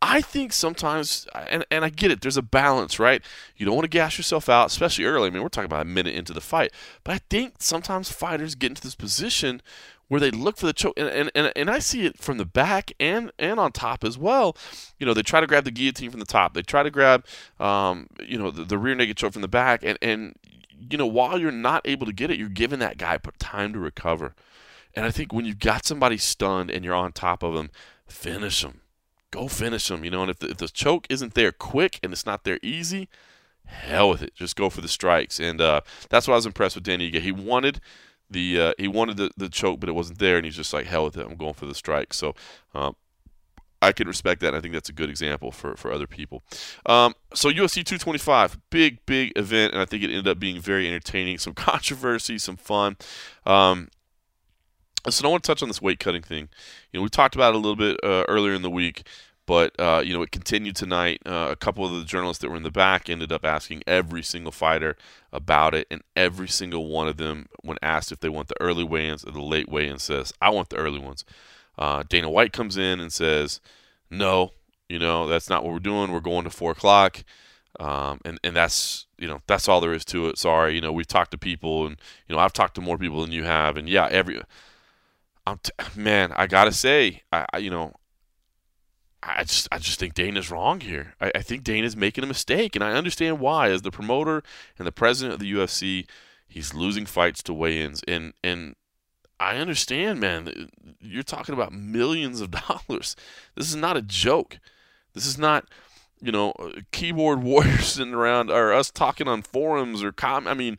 I think sometimes, and, and I get it, there's a balance, right? You don't want to gas yourself out, especially early. I mean, we're talking about a minute into the fight. But I think sometimes fighters get into this position where they look for the choke, and, and, and, and I see it from the back and, and on top as well. You know, they try to grab the guillotine from the top, they try to grab, um, you know, the, the rear naked choke from the back, and, and, you know, while you're not able to get it, you're giving that guy time to recover. And I think when you've got somebody stunned and you're on top of them, finish them. Go finish them, you know. And if the, if the choke isn't there quick and it's not there easy, hell with it. Just go for the strikes. And uh, that's what I was impressed with Danny Ige. He wanted the uh, he wanted the, the choke, but it wasn't there, and he's just like hell with it. I'm going for the strike. So. Um, I can respect that. And I think that's a good example for, for other people. Um, so UFC 225, big big event, and I think it ended up being very entertaining. Some controversy, some fun. Um, so I want to touch on this weight cutting thing. You know, we talked about it a little bit uh, earlier in the week, but uh, you know, it continued tonight. Uh, a couple of the journalists that were in the back ended up asking every single fighter about it, and every single one of them, when asked if they want the early weigh-ins or the late weigh-ins, says, "I want the early ones." Uh, Dana White comes in and says, "No, you know, that's not what we're doing. We're going to four o'clock." Um, and and that's you know that's all there is to it. Sorry, you know we've talked to people, and you know I've talked to more people than you have, and yeah, every T- man, I gotta say, I, I, you know, I just I just think Dana's wrong here. I, I think Dana's making a mistake, and I understand why. As the promoter and the president of the UFC, he's losing fights to weigh-ins, and and I understand, man. Uh, you're talking about millions of dollars. This is not a joke. This is not, you know, uh, keyboard warriors sitting around or us talking on forums or com. I mean,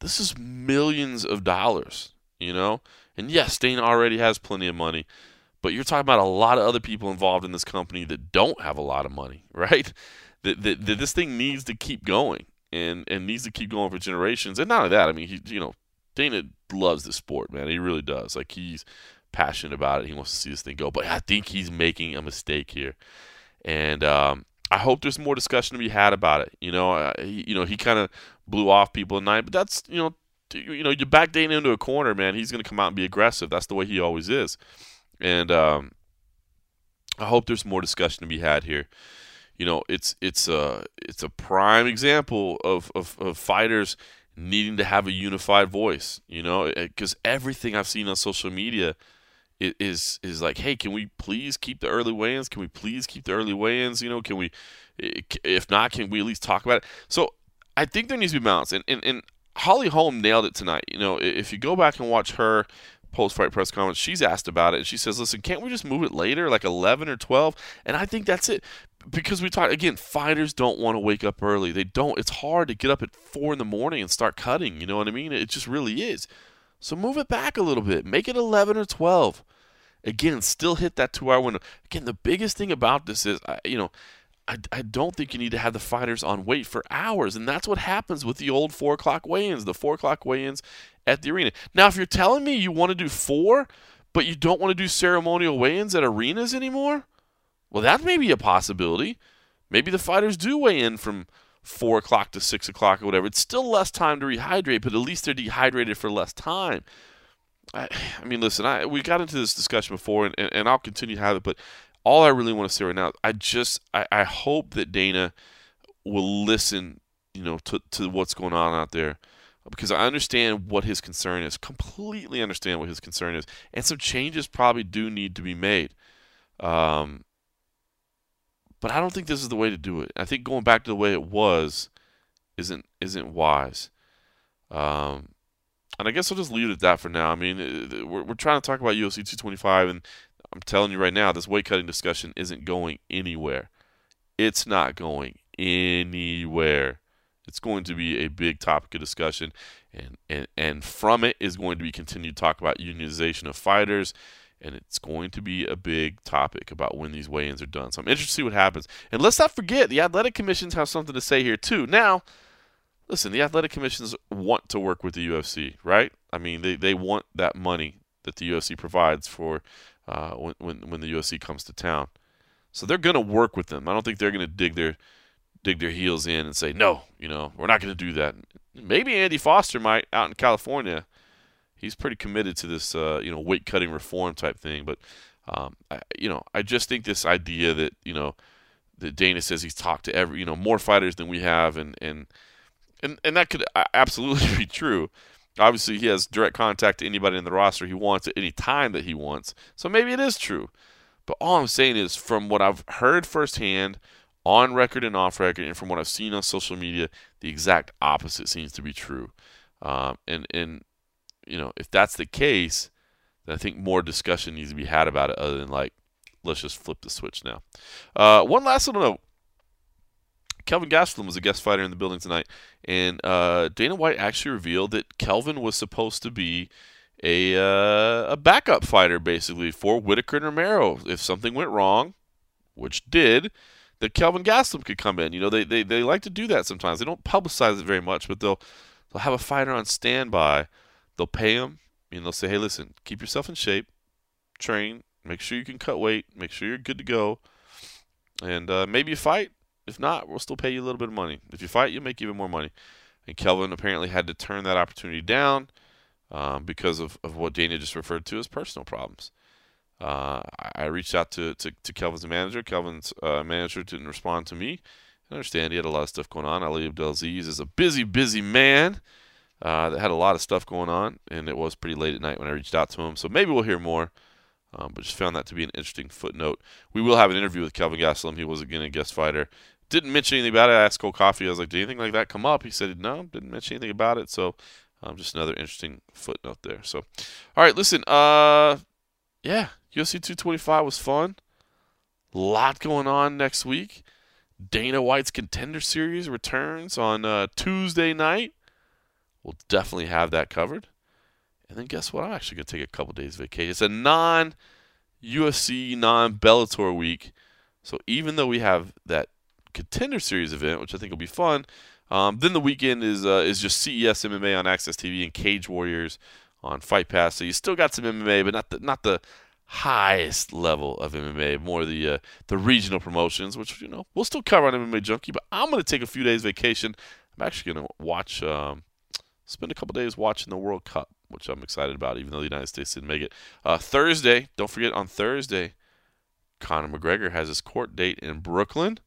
this is millions of dollars. You know, and yes, Dana already has plenty of money, but you're talking about a lot of other people involved in this company that don't have a lot of money, right? That, that, that this thing needs to keep going and, and needs to keep going for generations. And not only that, I mean, he, you know, Dana loves the sport, man. He really does. Like he's passionate about it. He wants to see this thing go. But I think he's making a mistake here, and um, I hope there's more discussion to be had about it. You know, you know, he kind of blew off people tonight, but that's you know you know, you back Dana into a corner, man. He's going to come out and be aggressive. That's the way he always is. And um, I hope there's more discussion to be had here. You know, it's it's a it's a prime example of, of, of fighters needing to have a unified voice. You know, because everything I've seen on social media is is like, hey, can we please keep the early weigh-ins? Can we please keep the early weigh-ins? You know, can we? If not, can we at least talk about it? So I think there needs to be balance, and and, and Holly Holm nailed it tonight. You know, if you go back and watch her post fight press conference, she's asked about it and she says, listen, can't we just move it later, like 11 or 12? And I think that's it. Because we talk again, fighters don't want to wake up early. They don't. It's hard to get up at four in the morning and start cutting. You know what I mean? It just really is. So move it back a little bit. Make it 11 or 12. Again, still hit that two hour window. Again, the biggest thing about this is, you know, I, I don't think you need to have the fighters on wait for hours. And that's what happens with the old four o'clock weigh ins, the four o'clock weigh ins at the arena. Now, if you're telling me you want to do four, but you don't want to do ceremonial weigh ins at arenas anymore, well, that may be a possibility. Maybe the fighters do weigh in from four o'clock to six o'clock or whatever. It's still less time to rehydrate, but at least they're dehydrated for less time. I, I mean, listen, I, we got into this discussion before, and, and, and I'll continue to have it, but all I really want to say right now, I just I, I hope that Dana will listen, you know, to, to what's going on out there. Because I understand what his concern is, completely understand what his concern is, and some changes probably do need to be made. Um, but I don't think this is the way to do it. I think going back to the way it was isn't isn't wise. Um, and I guess I'll just leave it at that for now. I mean, we're, we're trying to talk about UFC 225, and I'm telling you right now, this weight cutting discussion isn't going anywhere. It's not going anywhere. It's going to be a big topic of discussion, and, and, and from it is going to be continued talk about unionization of fighters, and it's going to be a big topic about when these weigh-ins are done. So I'm interested to see what happens. And let's not forget, the athletic commissions have something to say here too. Now, listen, the athletic commissions want to work with the UFC, right? I mean, they, they want that money that the UFC provides for uh, when, when when the UFC comes to town. So they're going to work with them. I don't think they're going to dig their dig their heels in and say no. You know, we're not going to do that. Maybe Andy Foster might out in California. He's pretty committed to this, uh, you know, weight cutting reform type thing. But um, I, you know, I just think this idea that you know that Dana says he's talked to every you know more fighters than we have, and and and and that could absolutely be true. Obviously, he has direct contact to anybody in the roster he wants at any time that he wants. So maybe it is true. But all I'm saying is, from what I've heard firsthand, on record and off record, and from what I've seen on social media, the exact opposite seems to be true. Um, and and you know, if that's the case, then I think more discussion needs to be had about it, other than like, let's just flip the switch now. Uh, one last little note. Kelvin Gastelum was a guest fighter in the building tonight, and uh, Dana White actually revealed that Kelvin was supposed to be a uh, a backup fighter basically for Whitaker and Romero. If something went wrong, which did, that Kelvin Gastelum could come in. You know, they, they they like to do that sometimes. They don't publicize it very much, but they'll they'll have a fighter on standby. They'll pay him, and they'll say, "Hey, listen, keep yourself in shape, train, make sure you can cut weight, make sure you're good to go, and uh, maybe you fight. If not, we'll still pay you a little bit of money. If you fight, you'll make even more money." And Kelvin apparently had to turn that opportunity down um, because of, of what Dana just referred to as personal problems. Uh, I reached out to, to, to Kelvin's manager. Kelvin's uh, manager didn't respond to me. I understand he had a lot of stuff going on. Ali Abdelaziz is a busy, busy man uh, that had a lot of stuff going on, and it was pretty late at night when I reached out to him. So maybe we'll hear more. Um, but just found that to be an interesting footnote. We will have an interview with Kelvin Gastelum. He was again a guest fighter. Didn't mention anything about it. I asked Cole Coffee. I was like, "Did anything like that come up?" He said, "No, didn't mention anything about it." So um, just another interesting footnote there. So, all right, listen. Uh, yeah, UFC 225 was fun. A lot going on next week. Dana White's Contender Series returns on uh, Tuesday night. We'll definitely have that covered. And then guess what? I'm actually going to take a couple days vacation. It's a non UFC, non Bellator week. So even though we have that Contender Series event, which I think will be fun, um, then the weekend is uh, is just CES MMA on AXS TV and Cage Warriors on Fight Pass. So you still got some MMA, but not the not the highest level of MMA, more the uh, the regional promotions, which you know we'll still cover on MMA Junkie. But I'm to take a few days vacation. I'm actually to watch, um, spend a couple days watching the World Cup, which I'm excited about, even though the United States didn't make it. Uh, Thursday, don't forget on Thursday, Conor McGregor has his court date in Brooklyn.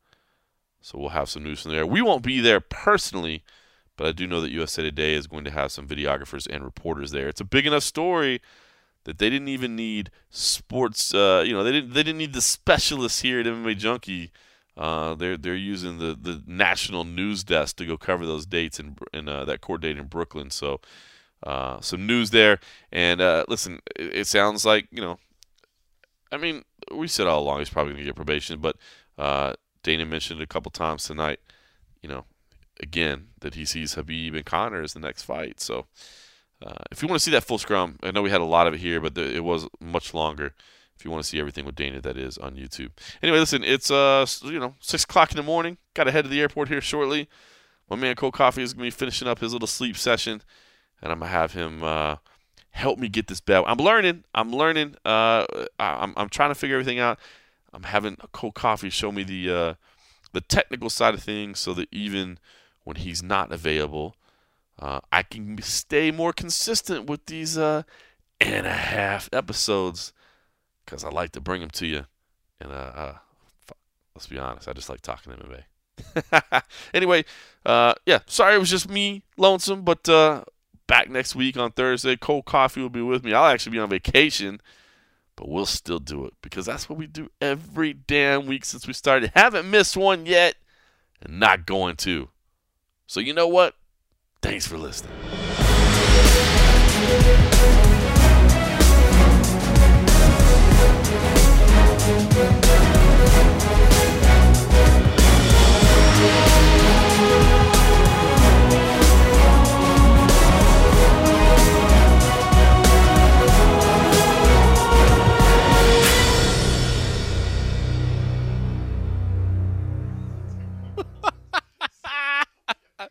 So we'll have some news from there. We won't be there personally, but I do know that USA Today is going to have some videographers and reporters there. It's a big enough story that they didn't even need sports. Uh, you know, they didn't they didn't need the specialists here at MMA Junkie. Uh, they're they're using the, the national news desk to go cover those dates in in uh, that court date in Brooklyn. So uh, some news there. And uh, listen, it, it, sounds like you know. I mean, we said all along he's probably going to get probation, but uh, Dana mentioned a couple times tonight. You know, again that he sees Khabib and Conor as the next fight. So uh, if you want to see that full scrum, I know we had a lot of it here, but the, it was much longer. If you want to see everything with Dana, that is on YouTube. Anyway, listen, it's uh you know six o'clock in the morning. Got to head to the airport here shortly. My man Cole Coffee is gonna be finishing up his little sleep session, and I'm gonna have him uh, help me get this bell. I'm learning. I'm learning. Uh, I'm I'm trying to figure everything out. I'm having a cold Coffee show me the uh, the technical side of things, so that even when he's not available, uh, I can stay more consistent with these uh, and a half episodes because I like to bring them to you. And uh, uh let's be honest, I just like talking to MMA. anyway, uh, yeah, sorry it was just me, lonesome, but back next week on Thursday. Cold Coffee will be with me. I'll actually be on vacation, but we'll still do it because that's what we do every damn week since we started. Haven't missed one yet and not going to. So, you know what? Thanks for listening. Thank you. I,